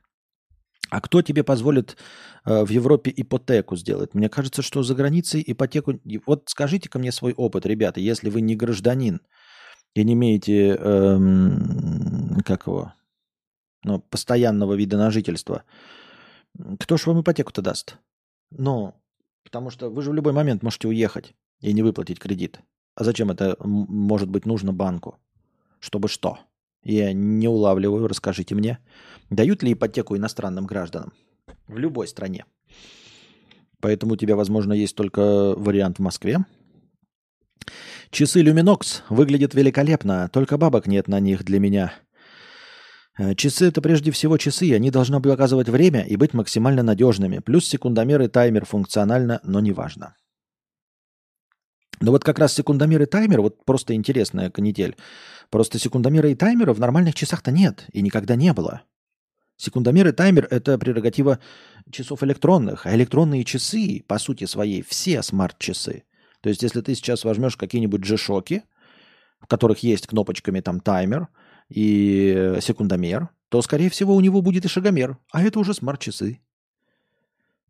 А кто тебе позволит э, в Европе ипотеку сделать? Мне кажется, что за границей ипотеку... Вот скажите-ка мне свой опыт, ребята, если вы не гражданин и не имеете, эм, как его, ну, постоянного вида на жительство, кто ж вам ипотеку-то даст? Ну, потому что вы же в любой момент можете уехать и не выплатить кредит. А зачем это может быть нужно банку? Чтобы что? Я не улавливаю, расскажите мне. Дают ли ипотеку иностранным гражданам? В любой стране. Поэтому у тебя, возможно, есть только вариант в Москве. Часы Люминокс выглядят великолепно, только бабок нет на них для меня. Э, часы это прежде всего часы, они должны показывать время и быть максимально надежными. Плюс секундомер и таймер функционально, но не важно. Но вот как раз секундомер и таймер, вот просто интересная канитель. Просто секундомера и таймера в нормальных часах-то нет и никогда не было. Секундомер и таймер – это прерогатива часов электронных, а электронные часы, по сути своей, все смарт-часы. То есть, если ты сейчас возьмешь какие-нибудь G-шоки, в которых есть кнопочками там таймер и секундомер, то, скорее всего, у него будет и шагомер, а это уже смарт-часы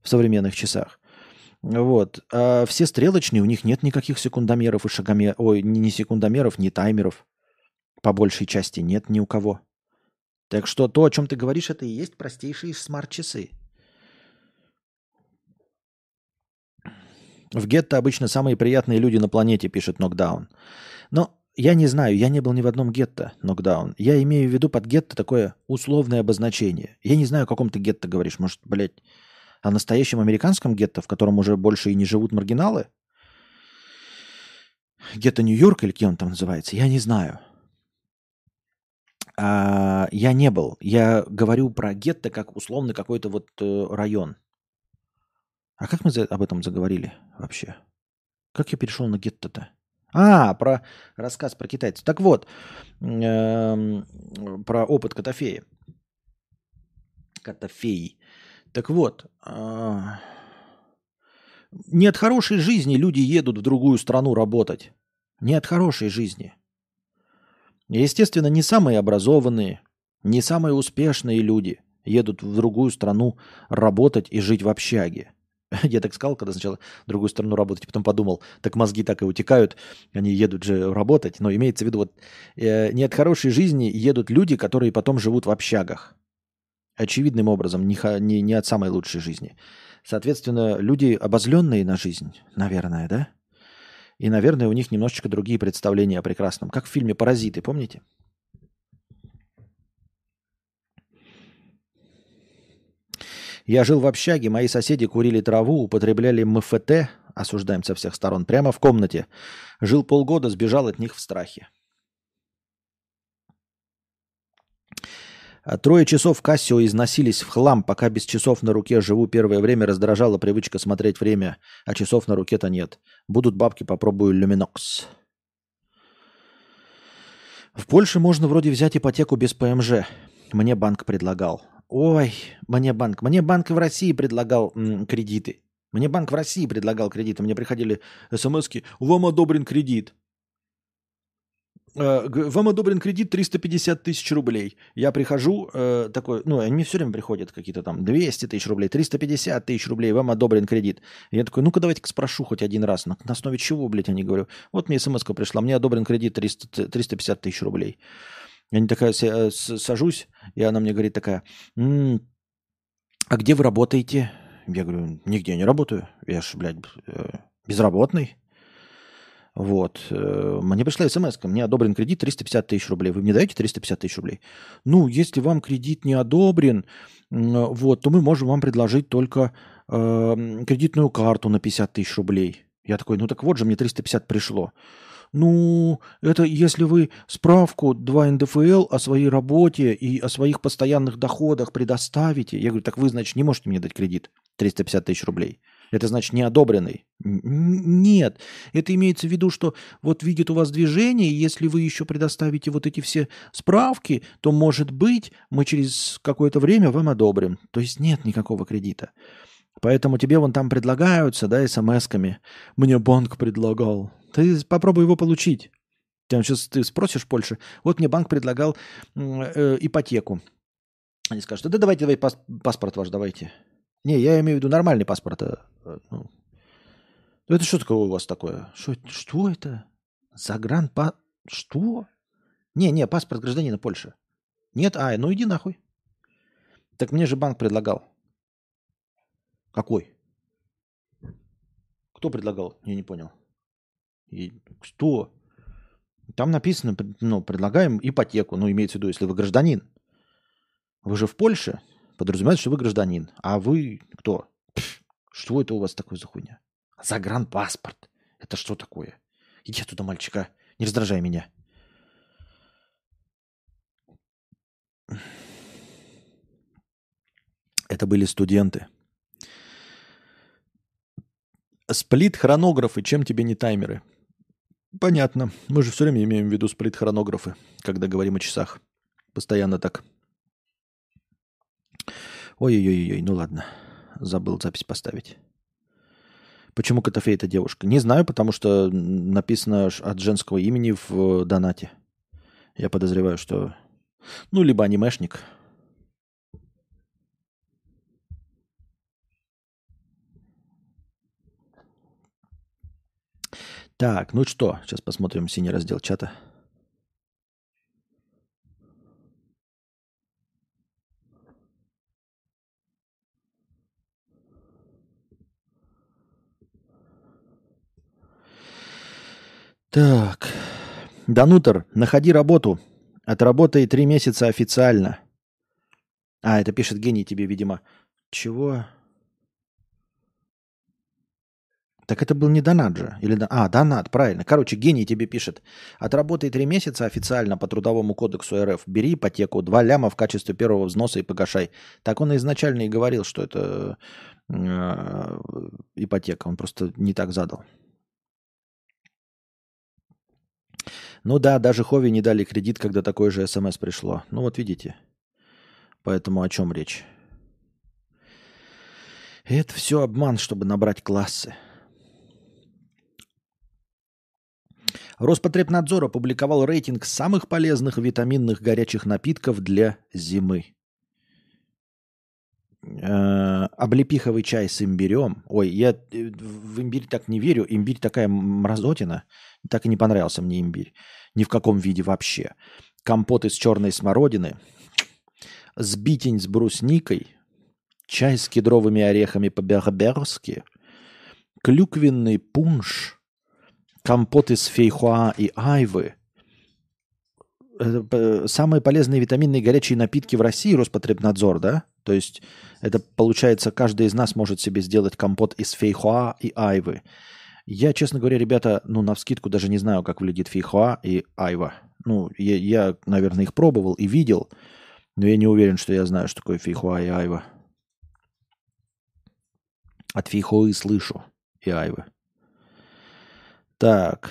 в современных часах. Вот. А все стрелочные, у них нет никаких секундомеров и шагомеров. Ой, ни секундомеров, ни таймеров. По большей части нет ни у кого. Так что то, о чем ты говоришь, это и есть простейшие смарт-часы. В гетто обычно самые приятные люди на планете, пишет Нокдаун. Но я не знаю, я не был ни в одном гетто, Нокдаун. Я имею в виду под гетто такое условное обозначение. Я не знаю, о каком ты гетто говоришь. Может, блядь, о настоящем американском гетто, в котором уже больше и не живут маргиналы? Гетто Нью-Йорк или каким он там называется, я не знаю. А, я не был. Я говорю про гетто как условно какой-то вот э, район. А как мы за, об этом заговорили вообще? Как я перешел на гетто-то? А, про рассказ про китайцев. Так вот, э, про опыт Котофея. Котофеи. Так вот, а, не от хорошей жизни люди едут в другую страну работать. Не от хорошей жизни. Естественно, не самые образованные, не самые успешные люди едут в другую страну работать и жить в общаге. Я так сказал, когда сначала в другую страну работать, потом подумал, так мозги так и утекают, они едут же работать. Но имеется в виду, вот э, не от хорошей жизни едут люди, которые потом живут в общагах очевидным образом, не, не, не от самой лучшей жизни. Соответственно, люди обозленные на жизнь, наверное, да? И, наверное, у них немножечко другие представления о прекрасном. Как в фильме «Паразиты», помните? Я жил в общаге, мои соседи курили траву, употребляли МФТ, осуждаем со всех сторон, прямо в комнате. Жил полгода, сбежал от них в страхе. Трое часов Кассио износились в хлам, пока без часов на руке живу. Первое время раздражала привычка смотреть время, а часов на руке-то нет. Будут бабки, попробую люминокс. В Польше можно вроде взять ипотеку без ПМЖ. Мне банк предлагал. Ой, мне банк. Мне банк в России предлагал м, кредиты. Мне банк в России предлагал кредиты. Мне приходили смс -ки, вам одобрен кредит. Э, вам одобрен кредит 350 тысяч рублей. Я прихожу, э, такой, ну, они мне все время приходят какие-то там 200 тысяч рублей, 350 тысяч рублей, вам одобрен кредит. я такой, ну-ка давайте-ка спрошу хоть один раз, на, на основе чего, блядь, они говорю. Вот мне смс пришла, мне одобрен кредит 300, 350 тысяч рублей. Я не такая э, сажусь, и она мне говорит такая, м-м, а где вы работаете? Я говорю, нигде не работаю. Я ж, блядь, э, безработный. Вот. Э, мне пришла смс мне одобрен кредит 350 тысяч рублей. Вы мне даете 350 тысяч рублей? Ну, если вам кредит не одобрен, вот, то мы можем вам предложить только э, кредитную карту на 50 тысяч рублей. Я такой, ну так вот же, мне 350 пришло. Ну, это если вы справку 2 НДФЛ о своей работе и о своих постоянных доходах предоставите. Я говорю, так вы, значит, не можете мне дать кредит 350 тысяч рублей. Это значит не одобренный. Нет, это имеется в виду, что вот видит у вас движение, если вы еще предоставите вот эти все справки, то, может быть, мы через какое-то время вам одобрим. То есть нет никакого кредита. Поэтому тебе вон там предлагаются, да, смс-ками. Мне банк предлагал. Ты попробуй его получить. Ты сейчас ты спросишь Польше. Вот мне банк предлагал э, ипотеку. Они скажут, да давайте, давай пас, паспорт ваш давайте. Не, я имею в виду нормальный паспорт. Э, э, ну. Это что такое у вас такое? Что, что это? Загран па... Что? Не, не, паспорт гражданина Польши. Нет, а, ну иди нахуй. Так мне же банк предлагал. Какой? Кто предлагал? Я не понял. И что? Там написано, ну, предлагаем ипотеку. Ну, имеется в виду, если вы гражданин. Вы же в Польше. Подразумевается, что вы гражданин. А вы кто? Что это у вас такое за хуйня? Загранпаспорт. Это что такое? Иди туда, мальчика. Не раздражай меня. Это были студенты. Сплит-хронографы, чем тебе не таймеры? Понятно. Мы же все время имеем в виду сплит-хронографы, когда говорим о часах. Постоянно так. Ой-ой-ой, ну ладно. Забыл запись поставить. Почему Котофей это девушка? Не знаю, потому что написано от женского имени в донате. Я подозреваю, что... Ну, либо анимешник, Так, ну что, сейчас посмотрим синий раздел чата. Так. Данутер, находи работу. Отработай три месяца официально. А, это пишет гений тебе, видимо. Чего? Так это был не донат же. Или, а, донат, правильно. Короче, гений тебе пишет. Отработай три месяца официально по трудовому кодексу РФ. Бери ипотеку, два ляма в качестве первого взноса и погашай. Так он изначально и говорил, что это э, ипотека. Он просто не так задал. Ну да, даже Хови не дали кредит, когда такое же смс пришло. Ну вот видите. Поэтому о чем речь? Это все обман, чтобы набрать классы. Роспотребнадзор опубликовал рейтинг самых полезных витаминных горячих напитков для зимы. Э, облепиховый чай с имбирем. Ой, я э, в имбирь так не верю. Имбирь такая мразотина. Так и не понравился мне имбирь. Ни в каком виде вообще. Компот из черной смородины. Сбитень с брусникой. Чай с кедровыми орехами по-берберски. Клюквенный пунш компот из фейхуа и айвы. Самые полезные витаминные горячие напитки в России Роспотребнадзор, да? То есть это получается, каждый из нас может себе сделать компот из фейхуа и айвы. Я, честно говоря, ребята, ну, на вскидку даже не знаю, как выглядит фейхуа и айва. Ну, я, я, наверное, их пробовал и видел, но я не уверен, что я знаю, что такое фейхуа и айва. От фейхуи слышу и айвы. Так.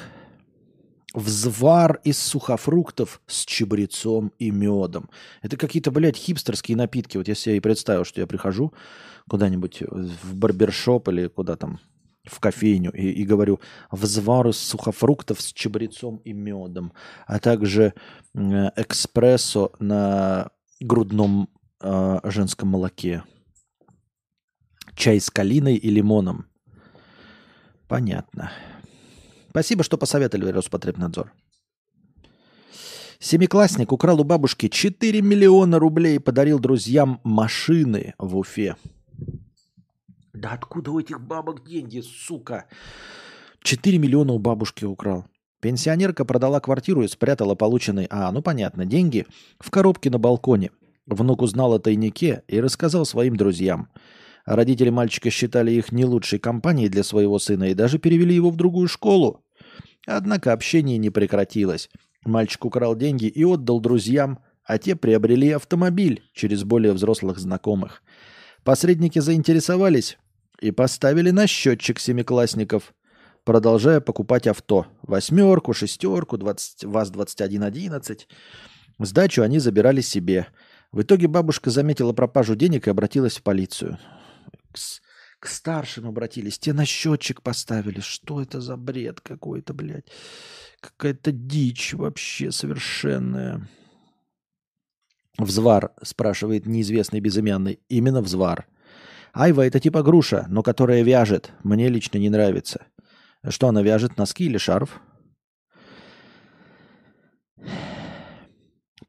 Взвар из сухофруктов с чабрецом и медом. Это какие-то, блядь, хипстерские напитки. Вот я себе и представил, что я прихожу куда-нибудь в барбершоп или куда там, в кофейню и, и говорю, взвар из сухофруктов с чабрецом и медом, а также экспрессо на грудном э, женском молоке. Чай с калиной и лимоном. Понятно. Спасибо, что посоветовали Роспотребнадзор. Семиклассник украл у бабушки 4 миллиона рублей и подарил друзьям машины в Уфе. Да откуда у этих бабок деньги, сука? 4 миллиона у бабушки украл. Пенсионерка продала квартиру и спрятала полученные, а, ну понятно, деньги в коробке на балконе. Внук узнал о тайнике и рассказал своим друзьям. Родители мальчика считали их не лучшей компанией для своего сына и даже перевели его в другую школу. Однако общение не прекратилось. Мальчик украл деньги и отдал друзьям, а те приобрели автомобиль через более взрослых знакомых. Посредники заинтересовались и поставили на счетчик семиклассников, продолжая покупать авто. Восьмерку, шестерку, 20, ВАЗ-2111. Сдачу они забирали себе. В итоге бабушка заметила пропажу денег и обратилась в полицию. К, к старшим обратились, те на счетчик поставили. Что это за бред какой-то, блядь? Какая-то дичь вообще совершенная. Взвар, спрашивает неизвестный безымянный. Именно взвар. Айва это типа груша, но которая вяжет. Мне лично не нравится. Что она вяжет, носки или шарф?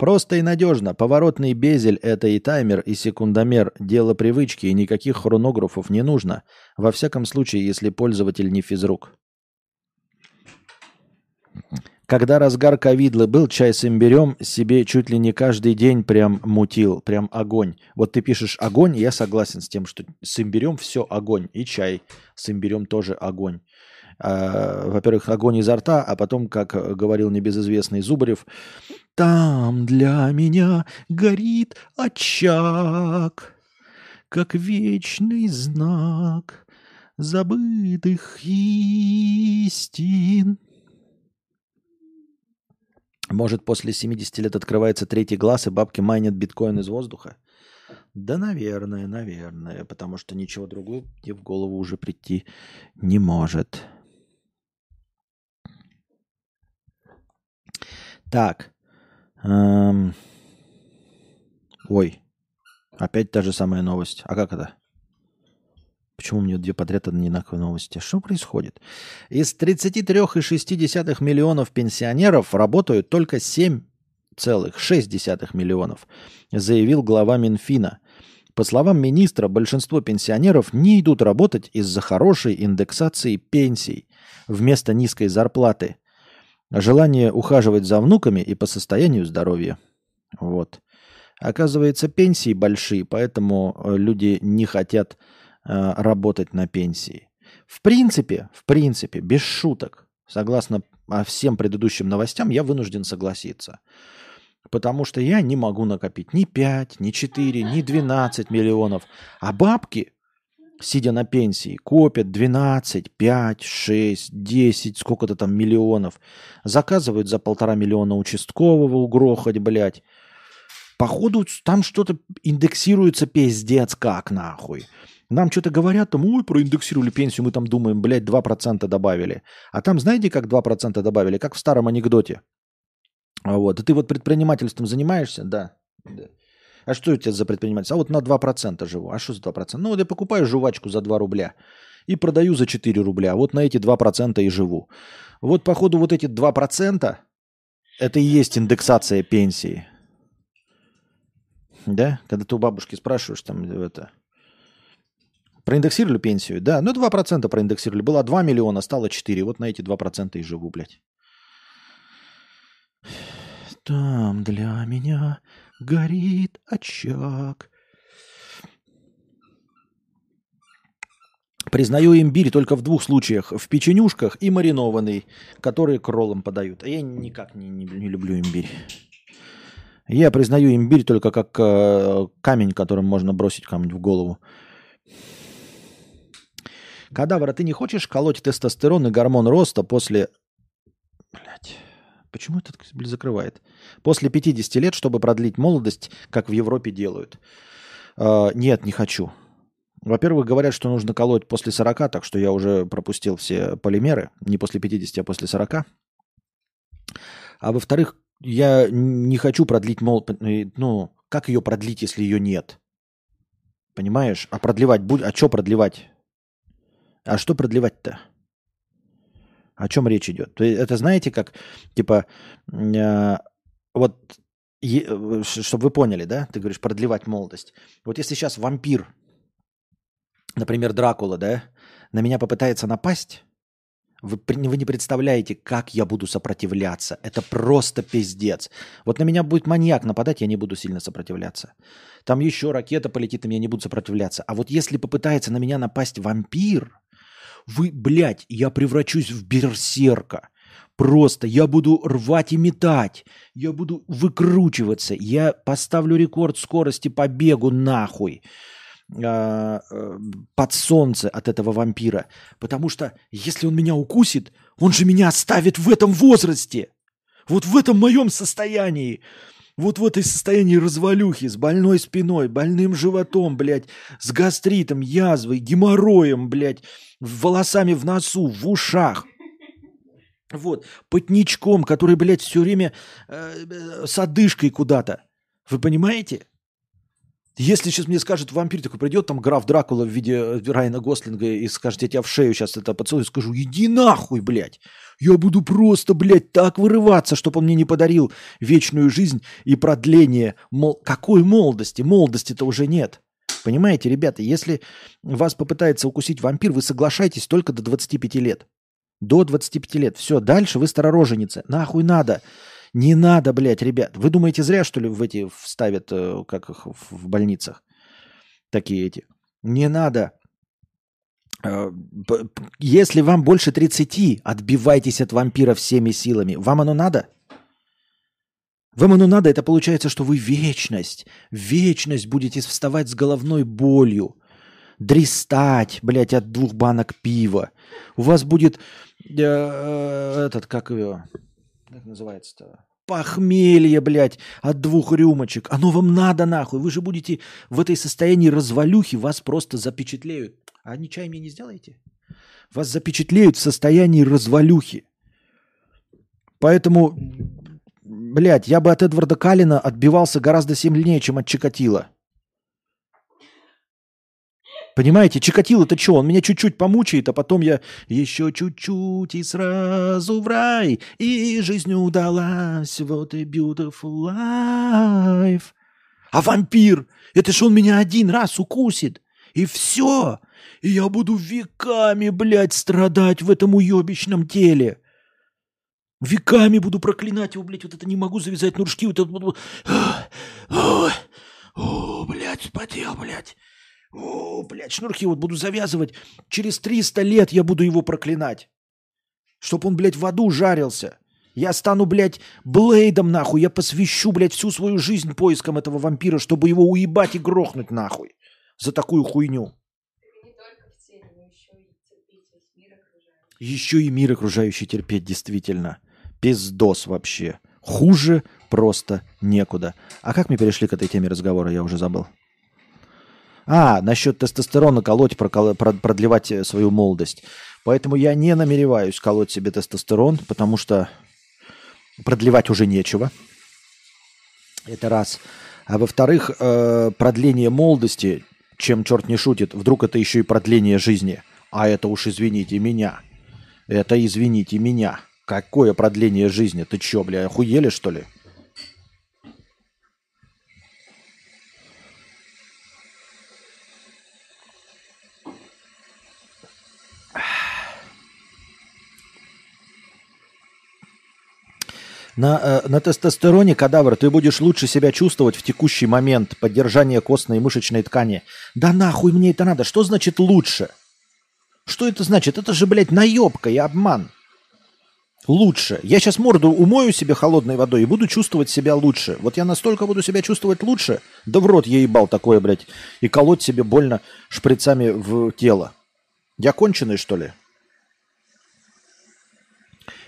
Просто и надежно. Поворотный безель – это и таймер, и секундомер. Дело привычки, и никаких хронографов не нужно. Во всяком случае, если пользователь не физрук. Когда разгар ковидлы был, чай с имбирем себе чуть ли не каждый день прям мутил, прям огонь. Вот ты пишешь огонь, я согласен с тем, что с имбирем все огонь. И чай с имбирем тоже огонь. А, во-первых, огонь изо рта, а потом, как говорил небезызвестный Зубарев, там для меня горит очаг, как вечный знак забытых истин. Может, после 70 лет открывается третий глаз, и бабки майнят биткоин из воздуха? Да, наверное, наверное, потому что ничего другого мне в голову уже прийти не может. Так. Эм... Ой. Опять та же самая новость. А как это? Почему у меня две подряд одинаковые новости? Что происходит? Из 33,6 миллионов пенсионеров работают только 7,6 миллионов, заявил глава Минфина. По словам министра, большинство пенсионеров не идут работать из-за хорошей индексации пенсий вместо низкой зарплаты. Желание ухаживать за внуками и по состоянию здоровья. Вот. Оказывается, пенсии большие, поэтому э, люди не хотят Э, работать на пенсии. В принципе, в принципе, без шуток, согласно а, всем предыдущим новостям, я вынужден согласиться. Потому что я не могу накопить ни 5, ни 4, ни 12 миллионов. А бабки, сидя на пенсии, копят 12, 5, 6, 10, сколько-то там миллионов. Заказывают за полтора миллиона участкового угрохать, блядь. Походу, там что-то индексируется пиздец как нахуй. Нам что-то говорят, там, ой, проиндексировали пенсию, мы там думаем, блядь, 2% добавили. А там, знаете, как 2% добавили? Как в старом анекдоте. Вот, и ты вот предпринимательством занимаешься? Да. А что у тебя за предпринимательство? А вот на 2% живу. А что за 2%? Ну, вот я покупаю жвачку за 2 рубля и продаю за 4 рубля. Вот на эти 2% и живу. Вот, походу, вот эти 2% это и есть индексация пенсии. Да? Когда ты у бабушки спрашиваешь, там, это, Проиндексировали пенсию? Да, ну 2% проиндексировали. Было 2 миллиона, стало 4. Вот на эти 2% и живу, блядь. Там для меня горит очаг. Признаю имбирь только в двух случаях. В печенюшках и маринованный, которые кролом подают. А я никак не, не, не люблю имбирь. Я признаю имбирь только как э, камень, которым можно бросить камень в голову. Кадавр, а ты не хочешь колоть тестостерон и гормон роста после... Блять, почему этот блин, закрывает? После 50 лет, чтобы продлить молодость, как в Европе делают. Uh, нет, не хочу. Во-первых, говорят, что нужно колоть после 40, так что я уже пропустил все полимеры. Не после 50, а после 40. А во-вторых, я не хочу продлить мол... Ну, как ее продлить, если ее нет? Понимаешь? А продлевать будет... А что продлевать? А что продлевать-то? О чем речь идет? Это знаете, как, типа, э, вот, э, чтобы вы поняли, да? Ты говоришь, продлевать молодость. Вот если сейчас вампир, например, Дракула, да, на меня попытается напасть, вы, вы не представляете, как я буду сопротивляться. Это просто пиздец. Вот на меня будет маньяк нападать, я не буду сильно сопротивляться. Там еще ракета полетит, и я не буду сопротивляться. А вот если попытается на меня напасть вампир, вы, блядь, я превращусь в берсерка. Просто я буду рвать и метать. Я буду выкручиваться. Я поставлю рекорд скорости по бегу нахуй а, э, под солнце от этого вампира. Потому что если он меня укусит, он же меня оставит в этом возрасте. Вот в этом моем состоянии. Вот в этой состоянии развалюхи, с больной спиной, больным животом, блядь, с гастритом, язвой, геморроем, блядь, волосами в носу, в ушах. Вот, потничком, который, блядь, все время э, э, с одышкой куда-то. Вы понимаете? Если сейчас мне скажет вампир такой придет, там граф Дракула в виде э, Райана Гослинга и скажет, я тебя в шею сейчас это поцелую, скажу, иди нахуй, блядь. Я буду просто, блядь, так вырываться, чтобы он мне не подарил вечную жизнь и продление. Мол, какой молодости? Молодости-то уже нет. Понимаете, ребята, если вас попытается укусить вампир, вы соглашаетесь только до 25 лет. До 25 лет. Все, дальше вы старороженица. Нахуй надо. Не надо, блядь, ребят. Вы думаете, зря, что ли, в эти вставят, э, как их в больницах? Такие эти. Не надо. Э, если вам больше 30, отбивайтесь от вампира всеми силами. Вам оно надо? Вам оно надо, это получается, что вы вечность, вечность будете вставать с головной болью, дристать, блядь, от двух банок пива. У вас будет э, э этот, как его, как называется-то? Похмелье, блядь, от двух рюмочек. Оно вам надо нахуй. Вы же будете в этой состоянии развалюхи, вас просто запечатлеют. А они чай мне не сделаете? Вас запечатлеют в состоянии развалюхи. Поэтому, блядь, я бы от Эдварда Калина отбивался гораздо сильнее, чем от Чикатила. Понимаете, Чикатило-то что, он меня чуть-чуть помучает, а потом я еще чуть-чуть и сразу в рай, и жизнь удалась, вот и beautiful life. А вампир, это ж он меня один раз укусит, и все, и я буду веками, блядь, страдать в этом уебищном теле. Веками буду проклинать его, блядь, вот это не могу завязать нуршки, вот это. О, блядь, спотел, блядь. О, блядь, шнурки вот буду завязывать. Через 300 лет я буду его проклинать. Чтоб он, блядь, в аду жарился. Я стану, блядь, Блейдом, нахуй. Я посвящу, блядь, всю свою жизнь поискам этого вампира, чтобы его уебать и грохнуть, нахуй. За такую хуйню. Еще и мир окружающий терпеть, действительно. Пиздос вообще. Хуже просто некуда. А как мы перешли к этой теме разговора, я уже забыл. А, насчет тестостерона колоть, прокол... продлевать э, свою молодость. Поэтому я не намереваюсь колоть себе тестостерон, потому что продлевать уже нечего. Это раз. А во-вторых, э, продление молодости, чем черт не шутит, вдруг это еще и продление жизни. А это уж извините меня. Это извините меня. Какое продление жизни? Ты че, бля, охуели что ли? На, э, на тестостероне, кадавр, ты будешь лучше себя чувствовать в текущий момент поддержания костной и мышечной ткани. Да нахуй мне это надо? Что значит лучше? Что это значит? Это же, блядь, наебка и обман. Лучше. Я сейчас морду умою себе холодной водой и буду чувствовать себя лучше. Вот я настолько буду себя чувствовать лучше, да в рот я ебал такое, блядь, и колоть себе больно шприцами в тело. Я конченый, что ли?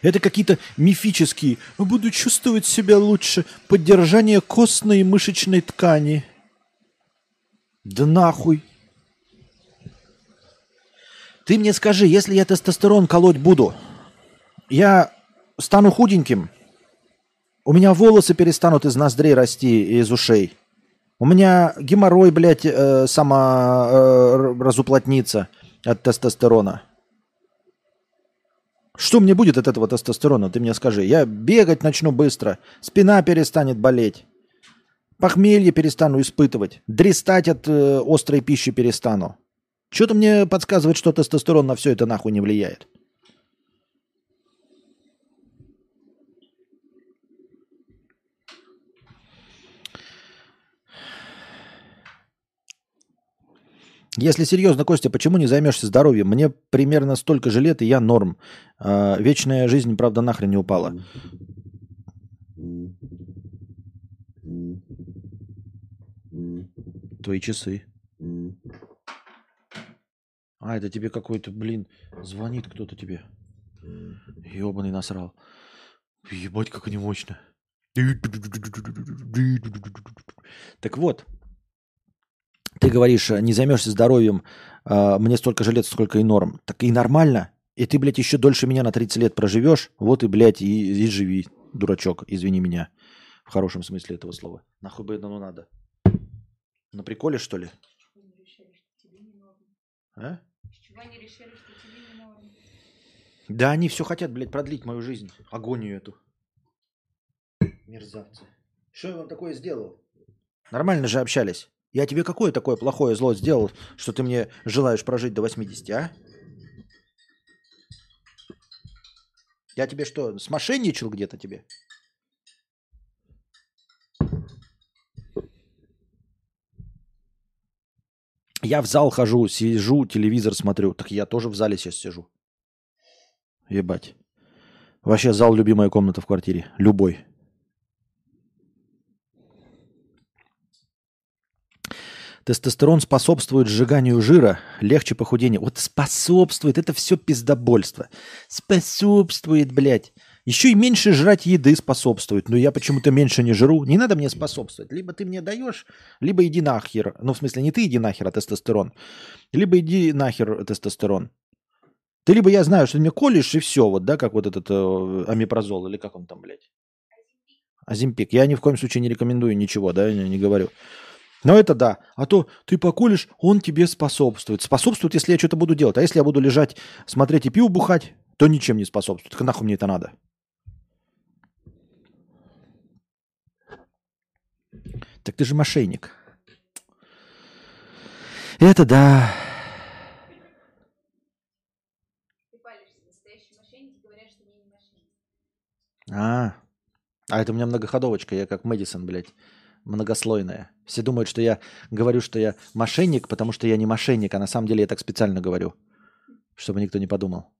Это какие-то мифические «буду чувствовать себя лучше» поддержание костной и мышечной ткани. Да нахуй. Ты мне скажи, если я тестостерон колоть буду, я стану худеньким, у меня волосы перестанут из ноздрей расти и из ушей. У меня геморрой, блядь, э, сама э, разуплотнится от тестостерона. Что мне будет от этого тестостерона, ты мне скажи. Я бегать начну быстро, спина перестанет болеть, похмелье перестану испытывать, дрестать от э, острой пищи перестану. Что-то мне подсказывает, что тестостерон на все это нахуй не влияет. Если серьезно, Костя, почему не займешься здоровьем? Мне примерно столько же лет, и я норм. А, вечная жизнь, правда, нахрен не упала. Твои часы. А, это тебе какой-то, блин, звонит кто-то тебе. Ебаный насрал. Ебать, как они мощно. Так вот, ты говоришь, не займешься здоровьем, э, мне столько же лет, сколько и норм. Так и нормально. И ты, блядь, еще дольше меня на 30 лет проживешь, вот и, блядь, и, и живи, дурачок, извини меня. В хорошем смысле этого слова. Нахуй бы это ну надо? На приколе, что ли? А? Да они все хотят, блядь, продлить мою жизнь, агонию эту. Мерзавцы. Что я вам такое сделал? Нормально же общались. Я тебе какое такое плохое зло сделал, что ты мне желаешь прожить до 80, а? Я тебе что, смошенничал где-то тебе? Я в зал хожу, сижу, телевизор смотрю. Так я тоже в зале сейчас сижу. Ебать. Вообще зал любимая комната в квартире. Любой. Тестостерон способствует сжиганию жира, легче похудение. Вот способствует, это все пиздобольство. Способствует, блядь. Еще и меньше жрать еды способствует. Но я почему-то меньше не жру. Не надо мне способствовать. Либо ты мне даешь, либо иди нахер. Ну, в смысле, не ты иди нахер, а тестостерон. Либо иди нахер тестостерон. Ты либо я знаю, что ты мне колешь, и все, вот, да, как вот этот э, амипрозол, или как он там, блядь. Оземпик. Я ни в коем случае не рекомендую ничего, да, не, не говорю. Но это да. А то ты поколешь, он тебе способствует. Способствует, если я что-то буду делать. А если я буду лежать, смотреть и пиво бухать, то ничем не способствует. Нахуй мне это надо? Так ты же мошенник. Это да. А, а это у меня многоходовочка, я как Мэдисон, блядь многослойная. Все думают, что я говорю, что я мошенник, потому что я не мошенник, а на самом деле я так специально говорю, чтобы никто не подумал.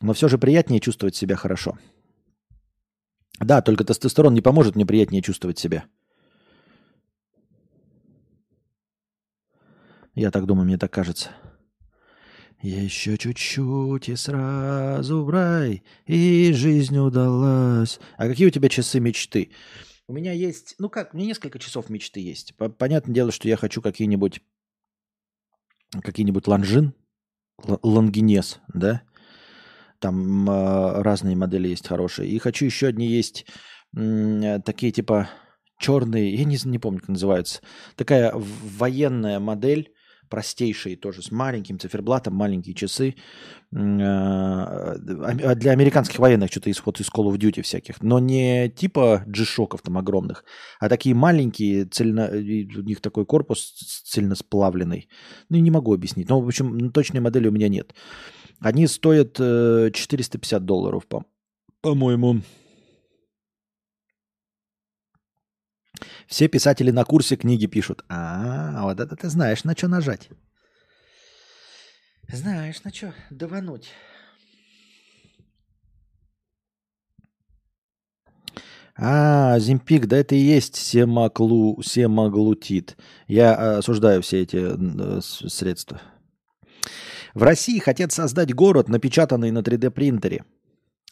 Но все же приятнее чувствовать себя хорошо. Да, только тестостерон не поможет мне приятнее чувствовать себя. Я так думаю, мне так кажется. Еще чуть-чуть и сразу в рай, и жизнь удалась. А какие у тебя часы мечты? У меня есть, ну как, у меня несколько часов мечты есть. Понятное дело, что я хочу какие-нибудь, какие-нибудь Longines, Longines, да? Там э, разные модели есть хорошие. И хочу еще одни есть э, такие типа черные, я не, не помню, как называются. Такая военная модель простейшие тоже, с маленьким циферблатом, маленькие часы. А, для американских военных что-то исход из Call of Duty всяких. Но не типа G-Shock ов там огромных, а такие маленькие, цельно, у них такой корпус цельно сплавленный. Ну, не могу объяснить. Но, в общем, точной модели у меня нет. Они стоят 450 э, долларов, по- по-моему. Все писатели на курсе книги пишут. А, вот это ты знаешь, на что нажать. Знаешь, на что давануть. А, Зимпик, да это и есть семаклу, семаглутид. Я осуждаю все эти э, средства. В России хотят создать город, напечатанный на 3D принтере.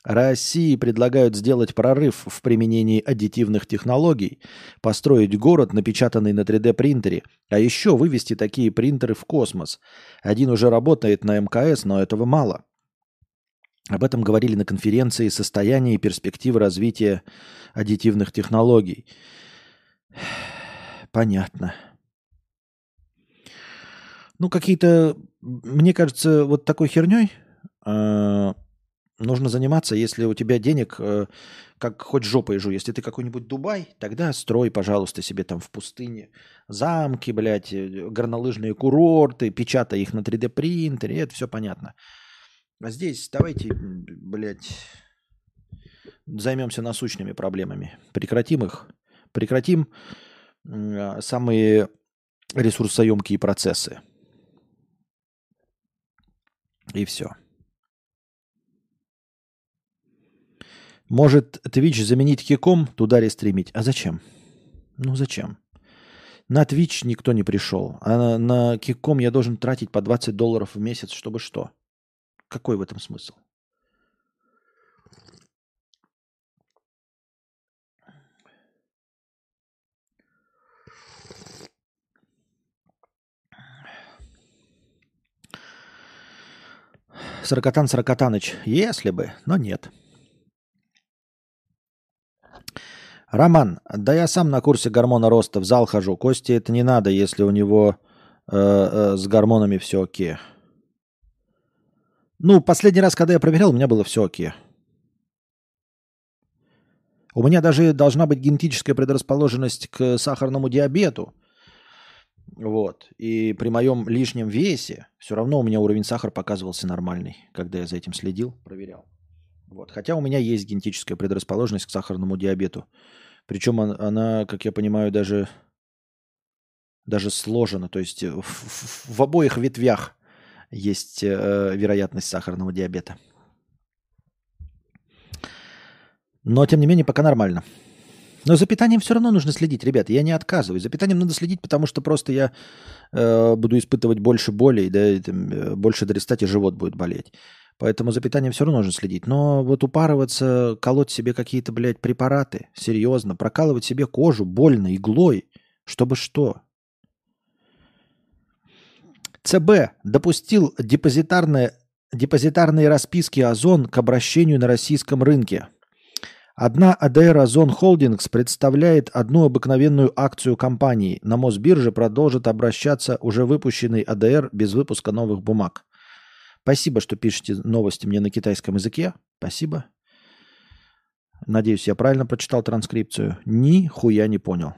России предлагают сделать прорыв в применении аддитивных технологий, построить город, напечатанный на 3D-принтере, а еще вывести такие принтеры в космос. Один уже работает на МКС, но этого мало. Об этом говорили на конференции «Состояние и перспективы развития аддитивных технологий». Понятно. Ну, какие-то, мне кажется, вот такой херней э, нужно заниматься, если у тебя денег, э, как хоть жопой жу. Если ты какой-нибудь Дубай, тогда строй, пожалуйста, себе там в пустыне замки, блядь, э, горнолыжные курорты, печатай их на 3D-принтере, это все понятно. А здесь давайте, блядь, займемся насущными проблемами. Прекратим их. Прекратим э, самые ресурсоемкие процессы. И все. Может Twitch заменить Киком, туда рестримить. А зачем? Ну зачем? На Twitch никто не пришел. А на, Киком я должен тратить по 20 долларов в месяц, чтобы что? Какой в этом смысл? Сорокотан Сорокотаныч, если бы, но нет. Роман, да я сам на курсе гормона роста в зал хожу. Кости это не надо, если у него э, э, с гормонами все окей. Ну, последний раз, когда я проверял, у меня было все окей. У меня даже должна быть генетическая предрасположенность к сахарному диабету. Вот. И при моем лишнем весе все равно у меня уровень сахара показывался нормальный, когда я за этим следил, проверял. Вот. Хотя у меня есть генетическая предрасположенность к сахарному диабету. Причем она, как я понимаю, даже, даже сложена. То есть в, в, в обоих ветвях есть э, вероятность сахарного диабета. Но, тем не менее, пока нормально. Но за питанием все равно нужно следить, ребята. Я не отказываюсь. За питанием надо следить, потому что просто я э, буду испытывать больше боли, да, и, там, э, больше дрестать, и живот будет болеть. Поэтому за питанием все равно нужно следить. Но вот упарываться, колоть себе какие-то, блядь, препараты, серьезно, прокалывать себе кожу больно, иглой, чтобы что? ЦБ допустил депозитарные, депозитарные расписки Озон к обращению на российском рынке. Одна АДР Озон Холдингс представляет одну обыкновенную акцию компании. На Мосбирже продолжит обращаться уже выпущенный АДР без выпуска новых бумаг. Спасибо, что пишете новости мне на китайском языке. Спасибо. Надеюсь, я правильно прочитал транскрипцию. Ни хуя не понял.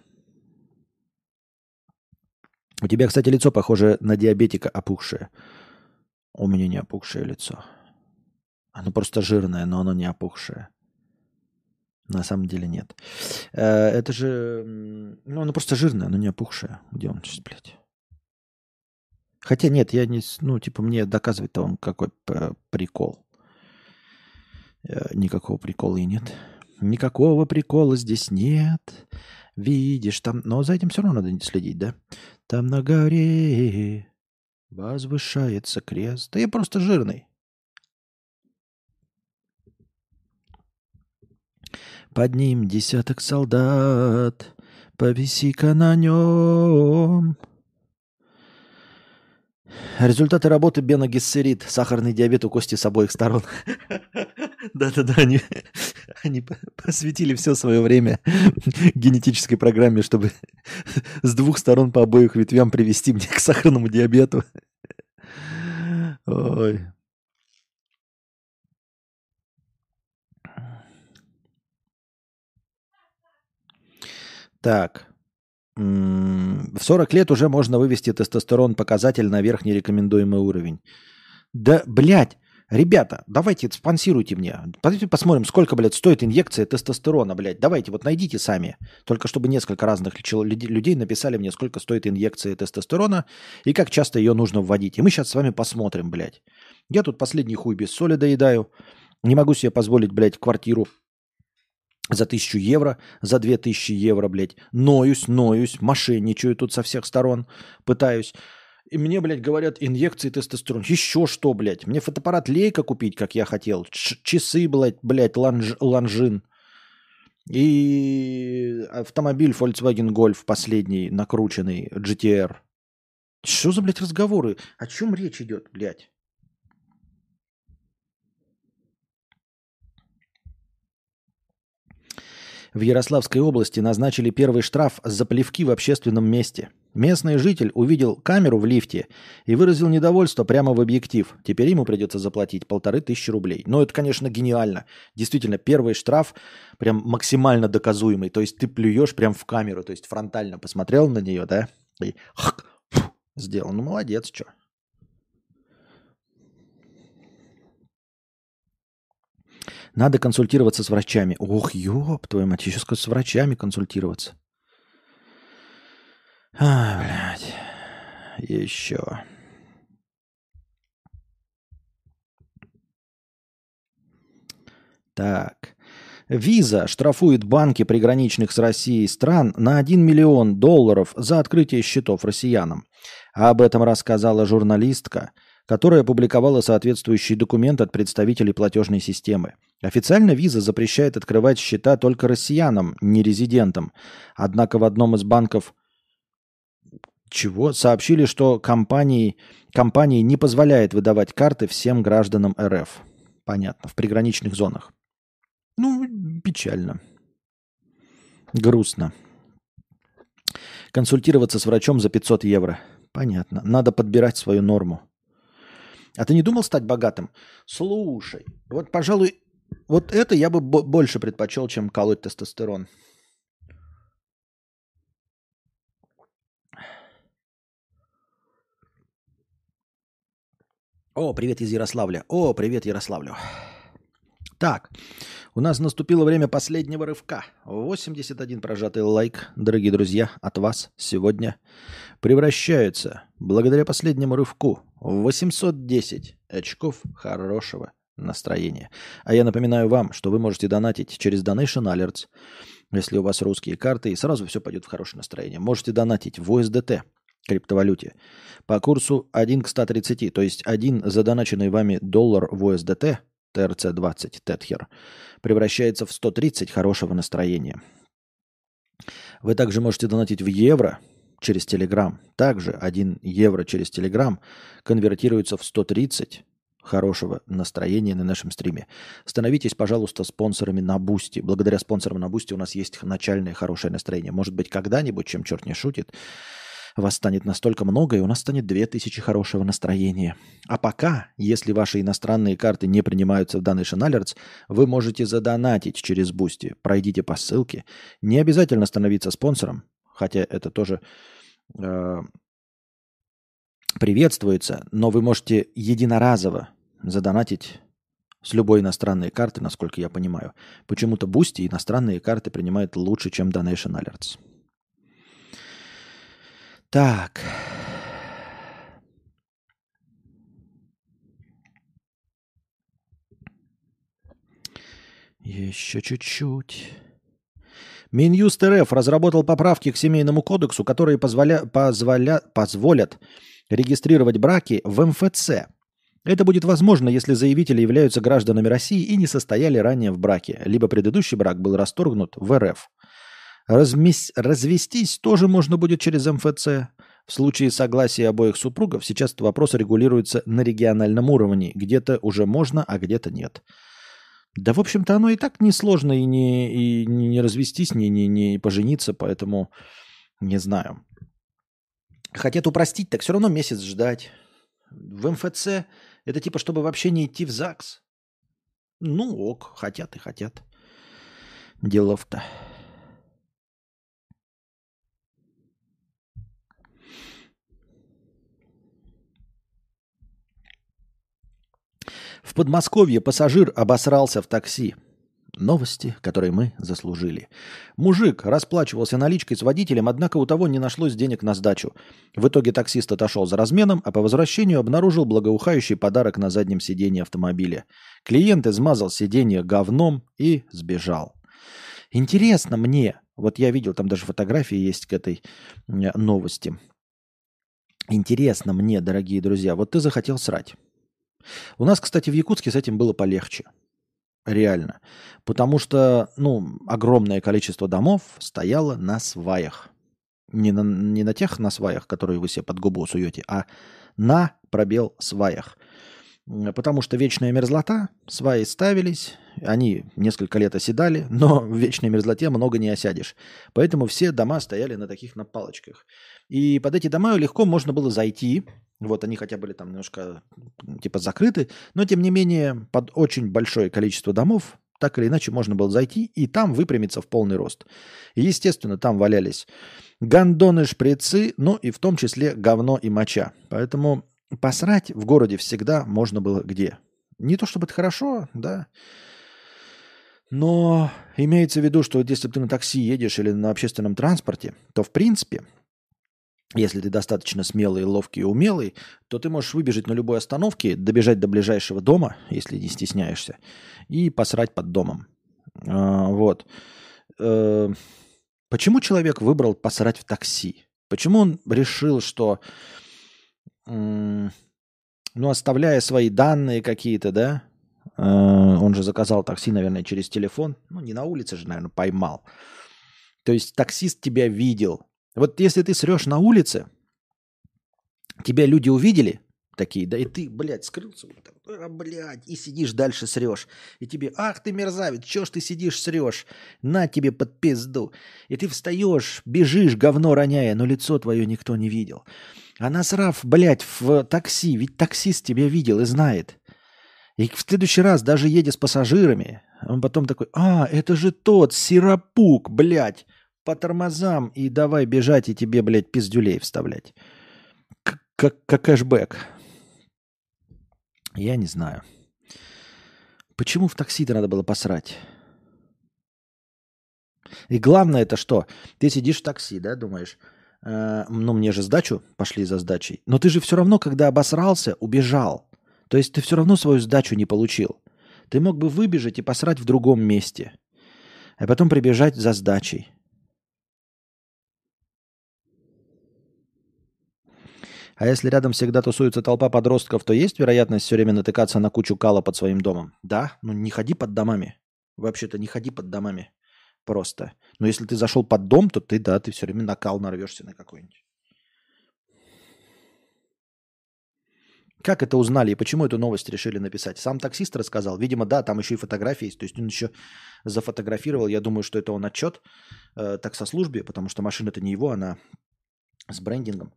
У тебя, кстати, лицо похоже на диабетика опухшее. У меня не опухшее лицо. Оно просто жирное, но оно не опухшее. На самом деле нет. Э, это же... Ну, оно просто жирное, оно не опухшее. Где он сейчас, блядь? Хотя нет, я не... Ну, типа, мне доказывать-то он какой прикол. Э, никакого прикола и нет. Никакого прикола здесь нет. Видишь, там... Но за этим все равно надо следить, да? Там на горе возвышается крест. Да я просто жирный. Под ним десяток солдат, повиси-ка на нем. Результаты работы Бена Гессерит. Сахарный диабет у кости с обоих сторон. Да-да-да, они, они посвятили все свое время генетической программе, чтобы с двух сторон по обоих ветвям привести мне к сахарному диабету. Ой. Так. В 40 лет уже можно вывести тестостерон показатель на верхний рекомендуемый уровень. Да, блядь, ребята, давайте спонсируйте мне. Давайте посмотрим, сколько, блядь, стоит инъекция тестостерона, блядь. Давайте, вот найдите сами. Только чтобы несколько разных людей написали мне, сколько стоит инъекция тестостерона и как часто ее нужно вводить. И мы сейчас с вами посмотрим, блядь. Я тут последний хуй без соли доедаю. Не могу себе позволить, блядь, квартиру за тысячу евро, за две тысячи евро, блядь. Ноюсь, ноюсь, мошенничаю тут со всех сторон, пытаюсь. И мне, блядь, говорят, инъекции тестостерона. Еще что, блядь? Мне фотоаппарат Лейка купить, как я хотел. Ч- часы, блядь, блядь, ланж, Longines. И автомобиль Volkswagen Golf последний, накрученный, GTR. Что за, блядь, разговоры? О чем речь идет, блядь? В Ярославской области назначили первый штраф за плевки в общественном месте. Местный житель увидел камеру в лифте и выразил недовольство прямо в объектив. Теперь ему придется заплатить полторы тысячи рублей. Но это, конечно, гениально. Действительно, первый штраф прям максимально доказуемый. То есть ты плюешь прям в камеру, то есть фронтально посмотрел на нее, да, и сделал. Ну, молодец, что. Надо консультироваться с врачами. Ох, ёб твою мать, еще с врачами консультироваться. А, блядь. Еще. Так. Виза штрафует банки приграничных с Россией стран на 1 миллион долларов за открытие счетов россиянам. Об этом рассказала журналистка, которая опубликовала соответствующий документ от представителей платежной системы. Официально виза запрещает открывать счета только россиянам, не резидентам. Однако в одном из банков чего сообщили, что компании, компании не позволяет выдавать карты всем гражданам РФ. Понятно, в приграничных зонах. Ну, печально. Грустно. Консультироваться с врачом за 500 евро. Понятно. Надо подбирать свою норму. А ты не думал стать богатым? Слушай, вот, пожалуй, вот это я бы больше предпочел, чем колоть тестостерон. О, привет из Ярославля. О, привет Ярославлю. Так, у нас наступило время последнего рывка. 81 прожатый лайк, дорогие друзья, от вас сегодня превращается, благодаря последнему рывку, 810 очков хорошего настроения. А я напоминаю вам, что вы можете донатить через Donation Alerts, если у вас русские карты, и сразу все пойдет в хорошее настроение. Можете донатить в USDT, криптовалюте, по курсу 1 к 130, то есть один задоначенный вами доллар в USDT, TRC20, Тетхер, превращается в 130 хорошего настроения. Вы также можете донатить в евро через Telegram. Также 1 евро через Telegram конвертируется в 130 хорошего настроения на нашем стриме. Становитесь, пожалуйста, спонсорами на Boosty. Благодаря спонсорам на Boosty у нас есть начальное хорошее настроение. Может быть, когда-нибудь, чем черт не шутит, вас станет настолько много, и у нас станет 2000 хорошего настроения. А пока, если ваши иностранные карты не принимаются в DonationAlerts, вы можете задонатить через Boosty. Пройдите по ссылке. Не обязательно становиться спонсором, хотя это тоже э, приветствуется, но вы можете единоразово задонатить с любой иностранной карты, насколько я понимаю. Почему-то Boosty иностранные карты принимает лучше, чем Donation Alerts. Так. Еще чуть-чуть. Минюст РФ разработал поправки к Семейному кодексу, которые позволя... Позволя... позволят регистрировать браки в МФЦ. Это будет возможно, если заявители являются гражданами России и не состояли ранее в браке, либо предыдущий брак был расторгнут в РФ. Размес... Развестись тоже можно будет через МФЦ. В случае согласия обоих супругов сейчас вопрос регулируется на региональном уровне. Где-то уже можно, а где-то нет. Да, в общем-то, оно и так несложно и не, и не развестись, не, не, не пожениться, поэтому не знаю. Хотят упростить, так все равно месяц ждать. В МФЦ это типа, чтобы вообще не идти в ЗАГС. Ну ок, хотят и хотят. Делов-то. В Подмосковье пассажир обосрался в такси. Новости, которые мы заслужили. Мужик расплачивался наличкой с водителем, однако у того не нашлось денег на сдачу. В итоге таксист отошел за разменом, а по возвращению обнаружил благоухающий подарок на заднем сиденье автомобиля. Клиент измазал сиденье говном и сбежал. Интересно мне, вот я видел, там даже фотографии есть к этой новости. Интересно мне, дорогие друзья, вот ты захотел срать. У нас, кстати, в Якутске с этим было полегче. Реально. Потому что, ну, огромное количество домов стояло на сваях. Не на, не на тех на сваях, которые вы себе под губу суете, а на пробел сваях. Потому что вечная мерзлота, сваи ставились, они несколько лет оседали, но в вечной мерзлоте много не осядешь. Поэтому все дома стояли на таких на палочках. И под эти дома легко можно было зайти. Вот они хотя были там немножко типа закрыты, но тем не менее под очень большое количество домов так или иначе можно было зайти и там выпрямиться в полный рост. И, естественно, там валялись гондоны, шприцы, ну и в том числе говно и моча. Поэтому посрать в городе всегда можно было где. Не то чтобы это хорошо, да, но имеется в виду, что если ты на такси едешь или на общественном транспорте, то в принципе, если ты достаточно смелый, ловкий и умелый, то ты можешь выбежать на любой остановке, добежать до ближайшего дома, если не стесняешься, и посрать под домом. А, вот. Э, почему человек выбрал посрать в такси? Почему он решил, что ну, оставляя свои данные какие-то, да, э, он же заказал такси, наверное, через телефон, ну, не на улице же, наверное, поймал. То есть таксист тебя видел. Вот если ты срешь на улице, тебя люди увидели, такие, да, и ты, блядь, скрылся, а, блядь, и сидишь дальше срешь. И тебе, ах ты мерзавец, чё ж ты сидишь срешь? На тебе под пизду. И ты встаешь, бежишь, говно роняя, но лицо твое никто не видел. А насрав, блядь, в такси, ведь таксист тебя видел и знает. И в следующий раз, даже едя с пассажирами, он потом такой, а, это же тот сиропук, блядь, по тормозам и давай бежать и тебе, блядь, пиздюлей вставлять. Как, как кэшбэк. Я не знаю. Почему в такси-то надо было посрать? И главное это что? Ты сидишь в такси, да, думаешь, Э, ну, мне же сдачу пошли за сдачей. Но ты же все равно, когда обосрался, убежал. То есть ты все равно свою сдачу не получил. Ты мог бы выбежать и посрать в другом месте, а потом прибежать за сдачей. А если рядом всегда тусуется толпа подростков, то есть вероятность все время натыкаться на кучу кала под своим домом? Да, ну не ходи под домами. Вообще-то не ходи под домами просто. Но если ты зашел под дом, то ты, да, ты все время накал нарвешься на какой-нибудь. Как это узнали и почему эту новость решили написать? Сам таксист рассказал. Видимо, да, там еще и фотографии есть. То есть он еще зафотографировал. Я думаю, что это он отчет э, таксослужбе, потому что машина-то не его, она с брендингом.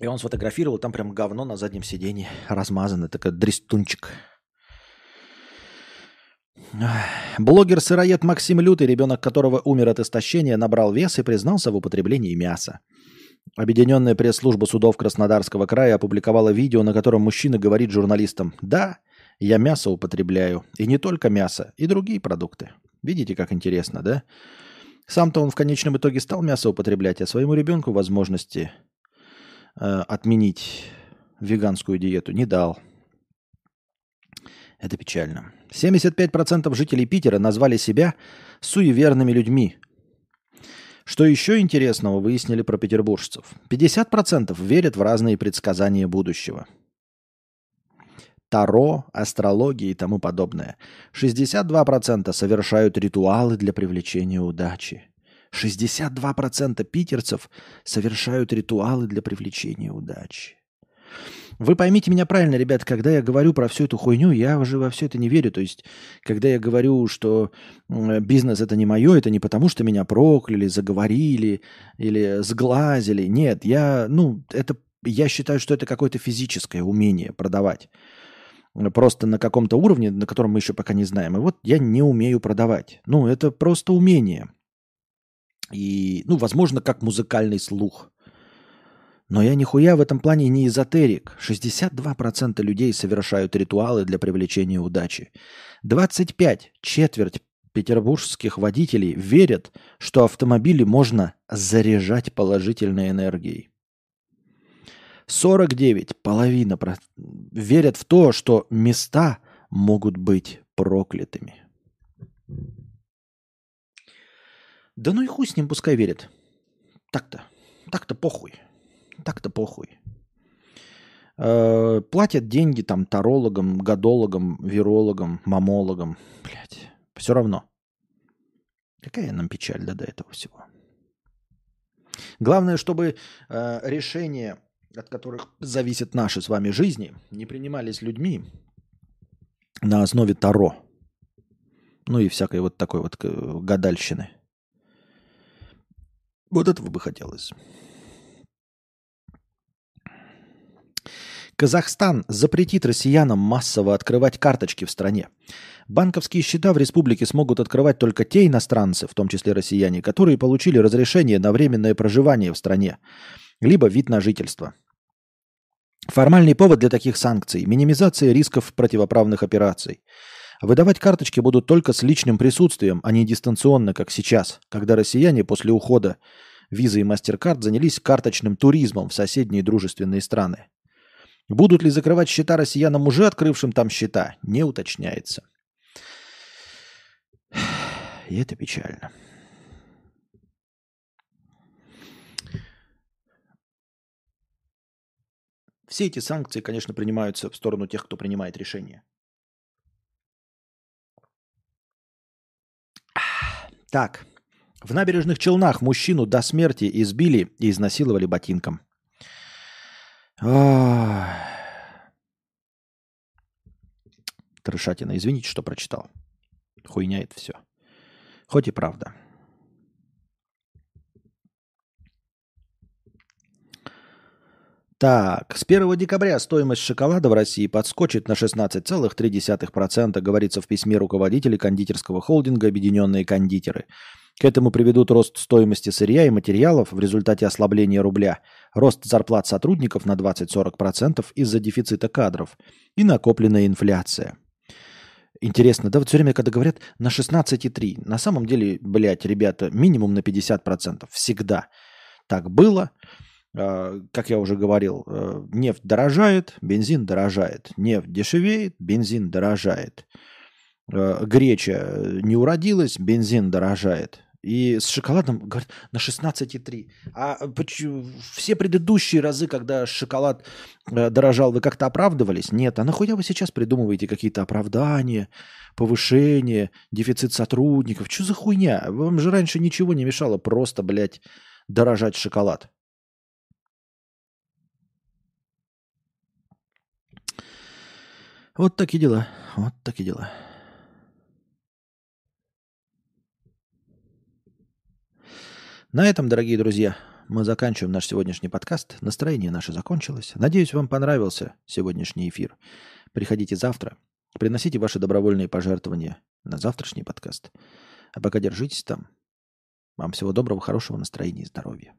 И он сфотографировал, там прям говно на заднем сиденье размазано, такой дрестунчик. Блогер-сыроед Максим Лютый, ребенок которого умер от истощения, набрал вес и признался в употреблении мяса. Объединенная пресс-служба судов Краснодарского края опубликовала видео, на котором мужчина говорит журналистам «Да, я мясо употребляю. И не только мясо, и другие продукты». Видите, как интересно, да? Сам-то он в конечном итоге стал мясо употреблять, а своему ребенку возможности э, отменить веганскую диету не дал. Это печально. 75% жителей Питера назвали себя суеверными людьми. Что еще интересного выяснили про петербуржцев? 50% верят в разные предсказания будущего. Таро, астрология и тому подобное. 62% совершают ритуалы для привлечения удачи. 62% питерцев совершают ритуалы для привлечения удачи. Вы поймите меня правильно, ребят, когда я говорю про всю эту хуйню, я уже во все это не верю. То есть, когда я говорю, что бизнес это не мое, это не потому, что меня прокляли, заговорили или сглазили. Нет, я, ну, это, я считаю, что это какое-то физическое умение продавать. Просто на каком-то уровне, на котором мы еще пока не знаем. И вот я не умею продавать. Ну, это просто умение. И, ну, возможно, как музыкальный слух – но я нихуя в этом плане не эзотерик. 62% людей совершают ритуалы для привлечения удачи. 25, четверть петербургских водителей верят, что автомобили можно заряжать положительной энергией. 49, половина, верят в то, что места могут быть проклятыми. Да ну и хуй с ним, пускай верят. Так-то. Так-то похуй. Так-то похуй. Э, платят деньги там тарологам, гадологам, вирологам, мамологам. Блять, все равно. Какая нам печаль да, до этого всего. Главное, чтобы э, решения, от которых зависят наши с вами жизни, не принимались людьми на основе Таро. Ну и всякой вот такой вот э, гадальщины. Вот этого бы хотелось. Казахстан запретит россиянам массово открывать карточки в стране. Банковские счета в республике смогут открывать только те иностранцы, в том числе россияне, которые получили разрешение на временное проживание в стране, либо вид на жительство. Формальный повод для таких санкций – минимизация рисков противоправных операций. Выдавать карточки будут только с личным присутствием, а не дистанционно, как сейчас, когда россияне после ухода визы и MasterCard занялись карточным туризмом в соседние дружественные страны. Будут ли закрывать счета россиянам, уже открывшим там счета, не уточняется. И это печально. Все эти санкции, конечно, принимаются в сторону тех, кто принимает решения. Так, в набережных Челнах мужчину до смерти избили и изнасиловали ботинком. Трешатина. Извините, что прочитал. Хуйня это все. Хоть и правда. Так, с 1 декабря стоимость шоколада в России подскочит на 16,3%, говорится в письме руководителей кондитерского холдинга «Объединенные кондитеры». К этому приведут рост стоимости сырья и материалов в результате ослабления рубля, рост зарплат сотрудников на 20-40% из-за дефицита кадров и накопленная инфляция. Интересно, да, вот все время, когда говорят на 16,3, на самом деле, блядь, ребята, минимум на 50%. Всегда так было. А, как я уже говорил, э, нефть дорожает, бензин дорожает. Нефть дешевеет, бензин дорожает. Э, греча не уродилась, бензин дорожает. И с шоколадом, говорят, на 16,3. А все предыдущие разы, когда шоколад э, дорожал, вы как-то оправдывались? Нет. А нахуя вы сейчас придумываете какие-то оправдания, повышение, дефицит сотрудников? Что за хуйня? Вам же раньше ничего не мешало просто, блядь, дорожать шоколад. Вот такие дела. Вот такие дела. На этом, дорогие друзья, мы заканчиваем наш сегодняшний подкаст. Настроение наше закончилось. Надеюсь, вам понравился сегодняшний эфир. Приходите завтра. Приносите ваши добровольные пожертвования на завтрашний подкаст. А пока держитесь там. Вам всего доброго, хорошего настроения и здоровья.